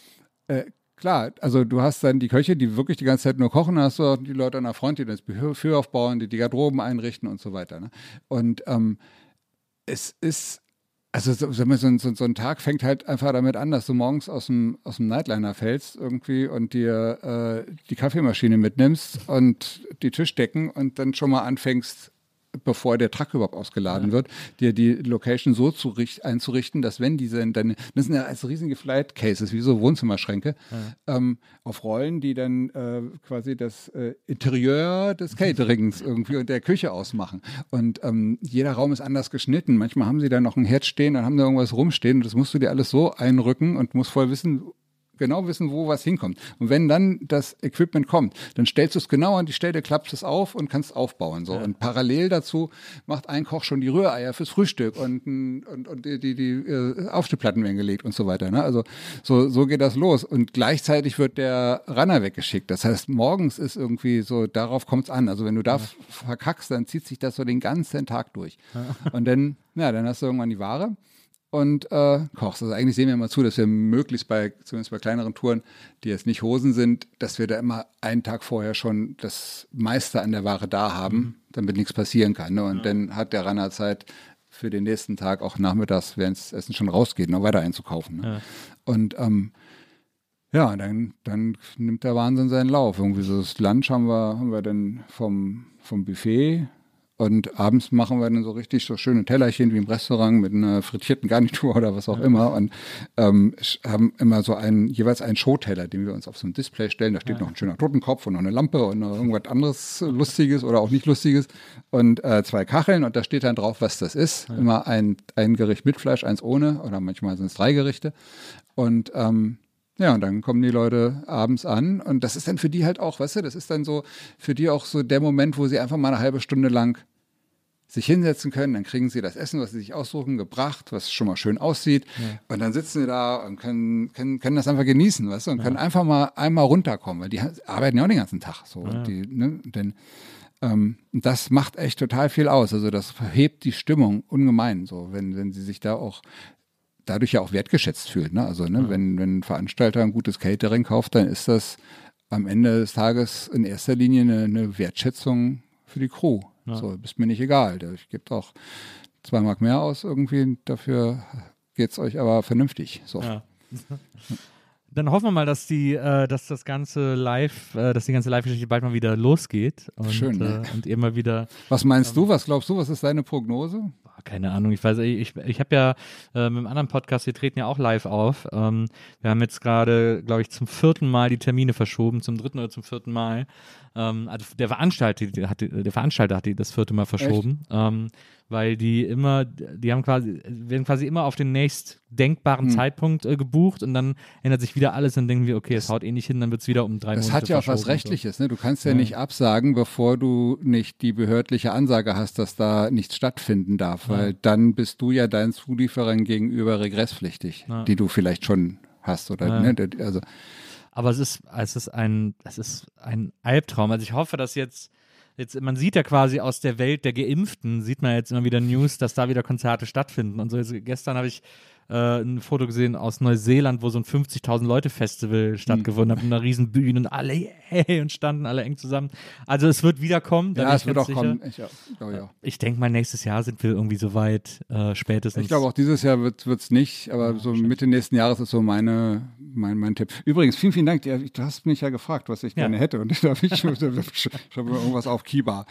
ja. äh, Klar, also du hast dann die Köche, die wirklich die ganze Zeit nur kochen, hast du die Leute an der Front, die das Buffet aufbauen, die die Garderoben einrichten und so weiter. Ne? Und ähm, es ist, also so, so, so, so, ein Tag fängt halt einfach damit an, dass du morgens aus dem, aus dem Nightliner fällst irgendwie und dir äh, die Kaffeemaschine mitnimmst und die Tischdecken und dann schon mal anfängst, bevor der Truck überhaupt ausgeladen ja. wird, dir die Location so einzurichten, dass wenn diese dann, das sind ja als riesige Flight Cases, wie so Wohnzimmerschränke, ja. ähm, auf Rollen, die dann äh, quasi das äh, Interieur des Caterings irgendwie und der Küche ausmachen. Und ähm, jeder Raum ist anders geschnitten. Manchmal haben sie da noch ein Herd stehen, dann haben da irgendwas rumstehen und das musst du dir alles so einrücken und musst voll wissen, genau wissen, wo was hinkommt. Und wenn dann das Equipment kommt, dann stellst du es genau an die Stelle, klappst es auf und kannst aufbauen. So. Ja. Und parallel dazu macht ein Koch schon die Rühreier fürs Frühstück und, und, und die, die, die äh, Aufstehplatten werden gelegt und so weiter. Ne? Also so, so geht das los. Und gleichzeitig wird der Runner weggeschickt. Das heißt, morgens ist irgendwie so, darauf kommt es an. Also wenn du da ja. verkackst, dann zieht sich das so den ganzen Tag durch. Ja. Und dann, ja, dann hast du irgendwann die Ware und äh, kochst. Also eigentlich sehen wir immer zu, dass wir möglichst bei, zumindest bei kleineren Touren, die jetzt nicht Hosen sind, dass wir da immer einen Tag vorher schon das meiste an der Ware da haben, mhm. damit nichts passieren kann. Ne? Und ja. dann hat der Runner Zeit für den nächsten Tag auch nachmittags, während das Essen schon rausgeht, noch weiter einzukaufen. Ne? Ja. Und ähm, ja, dann, dann nimmt der Wahnsinn seinen Lauf. Irgendwie so das Lunch haben wir, haben wir dann vom, vom Buffet und abends machen wir dann so richtig so schöne Tellerchen wie im Restaurant mit einer frittierten Garnitur oder was auch ja. immer. Und ähm, haben immer so einen, jeweils einen Showteller, den wir uns auf so ein Display stellen. Da steht ja. noch ein schöner Totenkopf und noch eine Lampe und noch irgendwas anderes Lustiges oder auch nicht Lustiges. Und äh, zwei Kacheln und da steht dann drauf, was das ist. Ja. Immer ein, ein Gericht mit Fleisch, eins ohne oder manchmal sind es drei Gerichte. Und ähm, ja, und dann kommen die Leute abends an und das ist dann für die halt auch, weißt du, das ist dann so für die auch so der Moment, wo sie einfach mal eine halbe Stunde lang sich hinsetzen können, dann kriegen sie das Essen, was sie sich aussuchen, gebracht, was schon mal schön aussieht. Ja. Und dann sitzen sie da und können, können, können das einfach genießen, weißt du, und ja. können einfach mal einmal runterkommen, weil die arbeiten ja auch den ganzen Tag. So. Ja. Die, ne, denn ähm, das macht echt total viel aus. Also das hebt die Stimmung ungemein, so, wenn, wenn sie sich da auch dadurch ja auch wertgeschätzt fühlt. Ne? Also ne, wenn, wenn ein Veranstalter ein gutes Catering kauft, dann ist das am Ende des Tages in erster Linie eine, eine Wertschätzung für die Crew. Ja. So, ist mir nicht egal. Ich gebe auch zwei Mark mehr aus irgendwie, dafür geht es euch aber vernünftig. So. Ja. Dann hoffen wir mal, dass die, äh, dass das ganze Live, äh, dass die ganze Live-Geschichte bald mal wieder losgeht. Und, Schön. Ne? Äh, und ihr mal wieder. Was meinst ähm, du? Was glaubst du? Was ist deine Prognose? Keine Ahnung. Ich weiß, ich, ich habe ja äh, mit einem anderen Podcast, wir treten ja auch live auf. Ähm, wir haben jetzt gerade, glaube ich, zum vierten Mal die Termine verschoben, zum dritten oder zum vierten Mal. Ähm, also der Veranstalter, hat, der Veranstalter hat die das vierte Mal verschoben, ähm, weil die immer, die haben quasi, werden quasi immer auf den nächst denkbaren hm. Zeitpunkt äh, gebucht und dann ändert sich wieder alles und denken wir, okay, es haut eh nicht hin, dann wird es wieder um drei das Monate Das hat ja auch was Rechtliches, ne? Du kannst ja, ja, nicht absagen, bevor du nicht die behördliche Ansage hast, dass da nichts stattfinden darf, ja. weil dann bist du ja deinen Zulieferern gegenüber regresspflichtig, ja. die du vielleicht schon hast oder ne? also aber es ist, es ist ein, es ist ein Albtraum. Also ich hoffe, dass jetzt, jetzt, man sieht ja quasi aus der Welt der Geimpften, sieht man jetzt immer wieder News, dass da wieder Konzerte stattfinden. Und so jetzt, gestern habe ich äh, ein Foto gesehen aus Neuseeland, wo so ein 50.000 Leute Festival stattgefunden hat, mit einer riesen Bühne und alle hey, und standen alle eng zusammen. Also es wird wiederkommen. Ja, es wird auch sicher. kommen. Ich, oh, ja. ich denke mal, nächstes Jahr sind wir irgendwie so weit, äh, spätestens. Ich glaube, auch dieses Jahr wird es nicht, aber ja, so Mitte nächsten Jahres ist so meine, mein, mein Tipp. Übrigens, vielen, vielen Dank. Du hast mich ja gefragt, was ich gerne hätte und da habe ich schon irgendwas auf Kiba.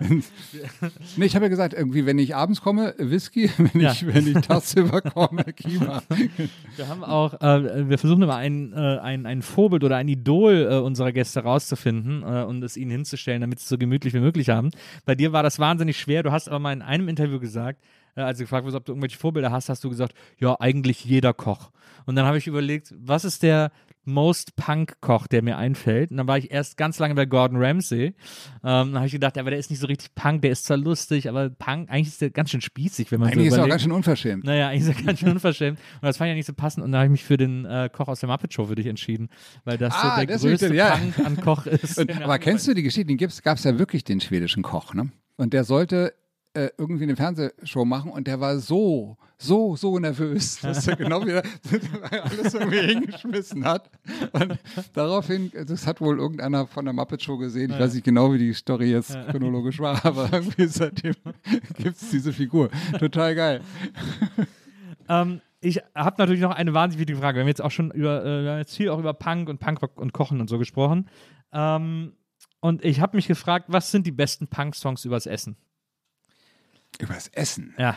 nee, ich habe ja gesagt, irgendwie, wenn ich abends komme, Whisky, wenn ich, wenn ich Tasse bekomme, Kiba. Wir haben auch, äh, wir versuchen immer ein, äh, ein, ein Vorbild oder ein Idol äh, unserer Gäste rauszufinden äh, und es ihnen hinzustellen, damit sie es so gemütlich wie möglich haben. Bei dir war das wahnsinnig schwer. Du hast aber mal in einem Interview gesagt, äh, als gefragt wurdest, ob du irgendwelche Vorbilder hast, hast du gesagt, ja, eigentlich jeder Koch. Und dann habe ich überlegt, was ist der Most Punk-Koch, der mir einfällt. Und dann war ich erst ganz lange bei Gordon Ramsay. Ähm, dann habe ich gedacht, aber der ist nicht so richtig Punk, der ist zwar lustig, aber Punk, eigentlich ist der ganz schön spießig, wenn man eigentlich so ist er auch ganz schön unverschämt. Naja, eigentlich ist er ganz schön unverschämt. Und das fand ich ja nicht so passend. Und dann habe ich mich für den äh, Koch aus der Muppet Show für dich entschieden, weil das ah, so der größte ja. Punk an Koch ist. Und, aber kennst du die Geschichte? Den gab es ja wirklich, den schwedischen Koch, ne? Und der sollte äh, irgendwie eine Fernsehshow machen und der war so, so, so nervös, dass er genau wieder alles irgendwie hingeschmissen hat. Und daraufhin, das hat wohl irgendeiner von der Muppet Show gesehen, ich weiß nicht genau, wie die Story jetzt chronologisch war, aber irgendwie seitdem gibt es diese Figur. Total geil. Ähm, ich habe natürlich noch eine wahnsinnig wichtige Frage. Wir haben jetzt auch schon über, äh, wir haben jetzt viel auch über Punk und Punkrock und Kochen und so gesprochen. Ähm, und ich habe mich gefragt, was sind die besten Punk-Songs übers Essen? Übers Essen? Ja.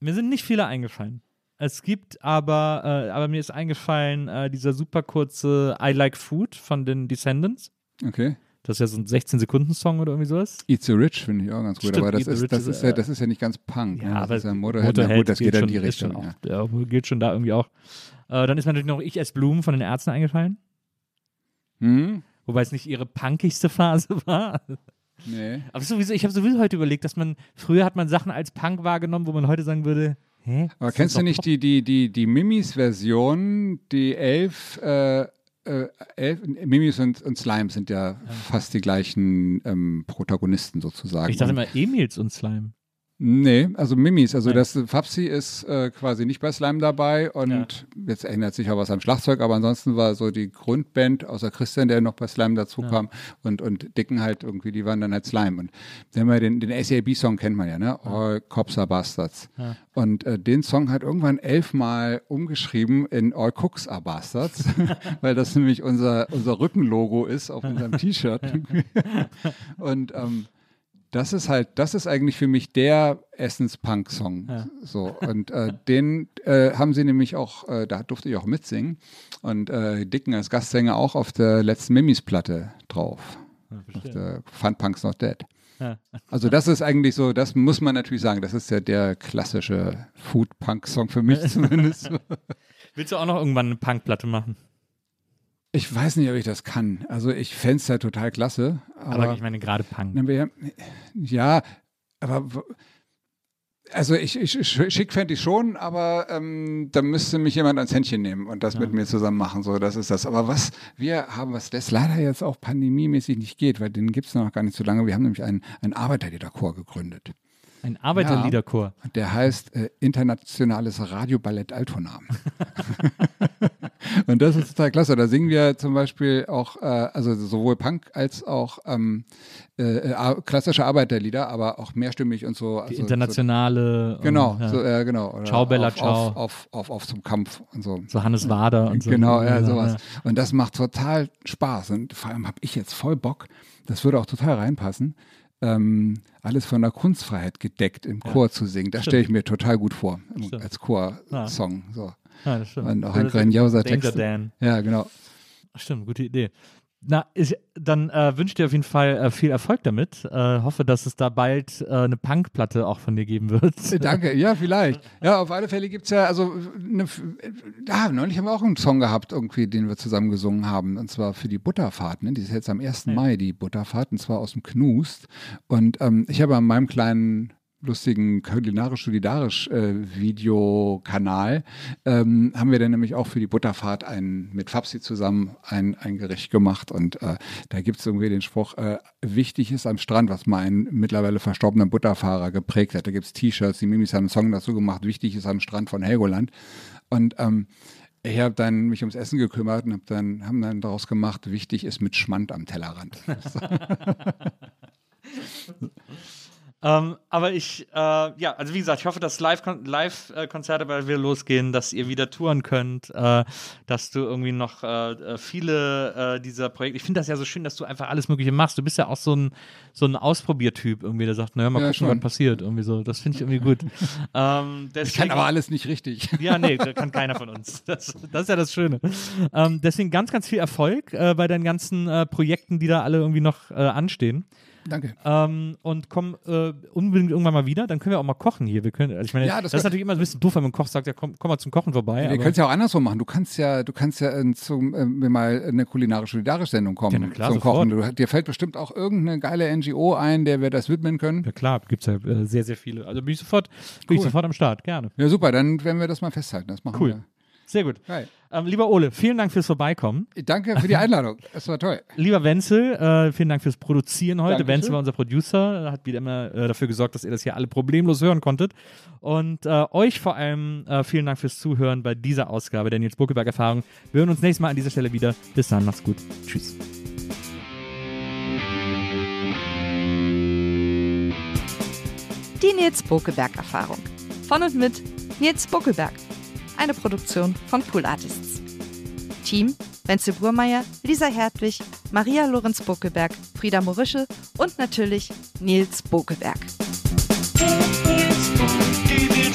Mir sind nicht viele eingefallen. Es gibt aber, äh, aber mir ist eingefallen, äh, dieser super kurze I Like Food von den Descendants. Okay. Das ist ja so ein 16-Sekunden-Song oder irgendwie sowas. Eat the Rich finde ich auch ganz gut, Stimmt, aber das ist, das, ist ja, das ist ja nicht ganz Punk. Ja, ne? das ist ja Motorhead, Motorhead gut, das geht, geht in die Richtung. Auch, ja. ja. geht schon da irgendwie auch. Äh, dann ist mir natürlich noch Ich esse Blumen von den Ärzten eingefallen. Hm? Wobei es nicht ihre punkigste Phase war. Nee. Aber sowieso, ich habe sowieso heute überlegt, dass man, früher hat man Sachen als Punk wahrgenommen, wo man heute sagen würde, hä? Aber Das kennst du nicht Pop. die, die, die, die Mimis-Version, die elf, äh, äh, elf Mimis und, und Slime sind ja, fast die gleichen ähm, Protagonisten sozusagen. Ich dachte immer Emils und Slime. Nee, also Mimis. Also Nein. das Fapsi ist äh, quasi nicht bei Slime dabei und jetzt ändert sich auch was am Schlagzeug, aber ansonsten war so die Grundband, außer Christian, der noch bei Slime dazu kam und, und Dicken halt irgendwie, die waren dann halt Slime. Und haben ja den, den SAB-Song kennt man ja, ne? All Cops are Bastards. Und äh, den Song hat irgendwann elfmal umgeschrieben in All Cooks are Bastards, weil das nämlich unser, unser Rückenlogo ist auf unserem T-Shirt. und ähm, das ist halt, das ist eigentlich für mich der Essens-Punk-Song. So, und äh, den äh, haben sie nämlich auch, äh, da durfte ich auch mitsingen. Und äh, Dicken als Gastsänger auch auf der letzten Mimis-Platte drauf. auf der Fun Punk's Not Dead. Ja. Also das ist eigentlich so, das muss man natürlich sagen, das ist ja der klassische Food-Punk-Song für mich zumindest. Willst du auch noch irgendwann eine Punkplatte machen? Ich weiß nicht, ob ich das kann. Also ich fände es ja total klasse. Aber, Aber, ich meine gerade Punk. Wir- ja, aber also ich, ich, schick fände ich schon, aber ähm, da müsste mich jemand ans Händchen nehmen und das mit mir zusammen machen. So, das ist das. Aber was wir haben, was das leider jetzt auch pandemiemäßig nicht geht, weil den gibt es noch gar nicht so lange. Wir haben nämlich einen, einen Arbeiterliederchor gegründet. Ein Arbeiterliederchor. Und Der heißt äh, Internationales Radioballett Altona. und das ist total klasse. Da singen wir zum Beispiel auch, äh, also sowohl Punk als auch ähm, äh, äh, klassische Arbeiterlieder, aber auch mehrstimmig und so. Die also, internationale. So, genau, und, ja. so, äh, genau. Oder Ciao, Bella, auf, ciao. Auf, auf, auf, auf zum Kampf und so. so Hannes Wader und so. Genau, ja, sowas. Und das macht total Spaß. Und vor allem habe ich jetzt voll Bock, das würde auch total reinpassen, ähm, alles von der Kunstfreiheit gedeckt im Chor zu singen. Das stelle ich mir total gut vor, im- als Chorsong. So. Ja, das stimmt. Und auch ein grandioser Danger Text. Dan. Ja, genau. Stimmt, gute Idee. Na, ich, dann äh, wünsche ich dir auf jeden Fall äh, viel Erfolg damit. Äh, hoffe, dass es da bald äh, eine Punkplatte auch von dir geben wird. Danke, ja, vielleicht. Ja, auf alle Fälle gibt es ja, also, eine, ja, neulich haben wir auch einen Song gehabt, irgendwie, den wir zusammen gesungen haben, und zwar für die Butterfahrt, ne? Die ist jetzt am 1. Mai, die Butterfahrt, und zwar aus dem Knust. Und ähm, ich habe an meinem kleinen lustigen kulinarisch-solidarisch äh, ähm, haben wir dann nämlich auch für die Butterfahrt ein, mit Fabsi zusammen ein, ein Gericht gemacht und äh, da gibt es irgendwie den Spruch, äh, wichtig ist am Strand, was mal ein mittlerweile verstorbener Butterfahrer geprägt hat. Da gibt es T-Shirts, die Mimis haben einen Song dazu gemacht, wichtig ist am Strand von Helgoland und ähm, ich habe dann mich ums Essen gekümmert und hab dann, haben dann daraus gemacht, wichtig ist mit Schmand am Tellerrand. Ähm, aber ich, äh, ja, also wie gesagt, ich hoffe, dass Live-Kon- Live-Konzerte bald wieder losgehen, dass ihr wieder touren könnt, äh, dass du irgendwie noch äh, äh, viele äh, dieser Projekte. Ich finde das ja so schön, dass du einfach alles Mögliche machst. Du bist ja auch so ein, so ein Ausprobiertyp irgendwie, der sagt, naja, mal Ja, gucken, schon. was passiert. Irgendwie so. Das finde ich irgendwie gut. ähm, Ich deswegen, kann aber alles nicht richtig. ja, nee, das kann keiner von uns. Das, das ist ja das Schöne. Ähm, deswegen ganz, ganz viel Erfolg äh, bei deinen ganzen äh, Projekten, die da alle irgendwie noch äh, anstehen. Danke. Ähm, und komm äh, unbedingt irgendwann mal wieder. Dann können wir auch mal kochen hier. Wir können, also ich meine, Ja, das, das ist natürlich immer ein bisschen doof, wenn man Koch sagt, ja, komm, komm mal zum Kochen vorbei. Wir aber- können es ja auch andersrum machen. Du kannst ja, du kannst ja äh, zum, äh, mal eine kulinarische Solidarisch-Sendung kommen Ja, klar, zum sofort. Kochen. Du, dir fällt bestimmt auch irgendeine geile NGO ein, der wir das widmen können. ja klar, gibt es ja äh, sehr, sehr viele. Also bin ich sofort, bin ich sofort am Start, gerne. Ja, super, dann werden wir das mal festhalten. Das machen Cool. wir. Sehr gut. Ähm, lieber Ole, vielen Dank fürs Vorbeikommen. Danke für die Einladung. Das war toll. Lieber Wenzel, äh, vielen Dank fürs Produzieren heute. Dankeschön. Wenzel war unser Producer, hat wieder immer äh, dafür gesorgt, dass ihr das hier alle problemlos hören konntet. Und äh, euch vor allem äh, vielen Dank fürs Zuhören bei dieser Ausgabe der Nils Buckelberg Erfahrung. Wir hören uns nächstes Mal an dieser Stelle wieder. Bis dann, macht's gut. Tschüss. Die Nils Bokelberg Erfahrung. Von und mit Nils Bokelberg eine Produktion von Pool Artists. Team: Wenzel Burmeier, Lisa Hertwig, Maria Lorenz Bokeberg, Frieda Morische und natürlich Nils Bokeberg. Die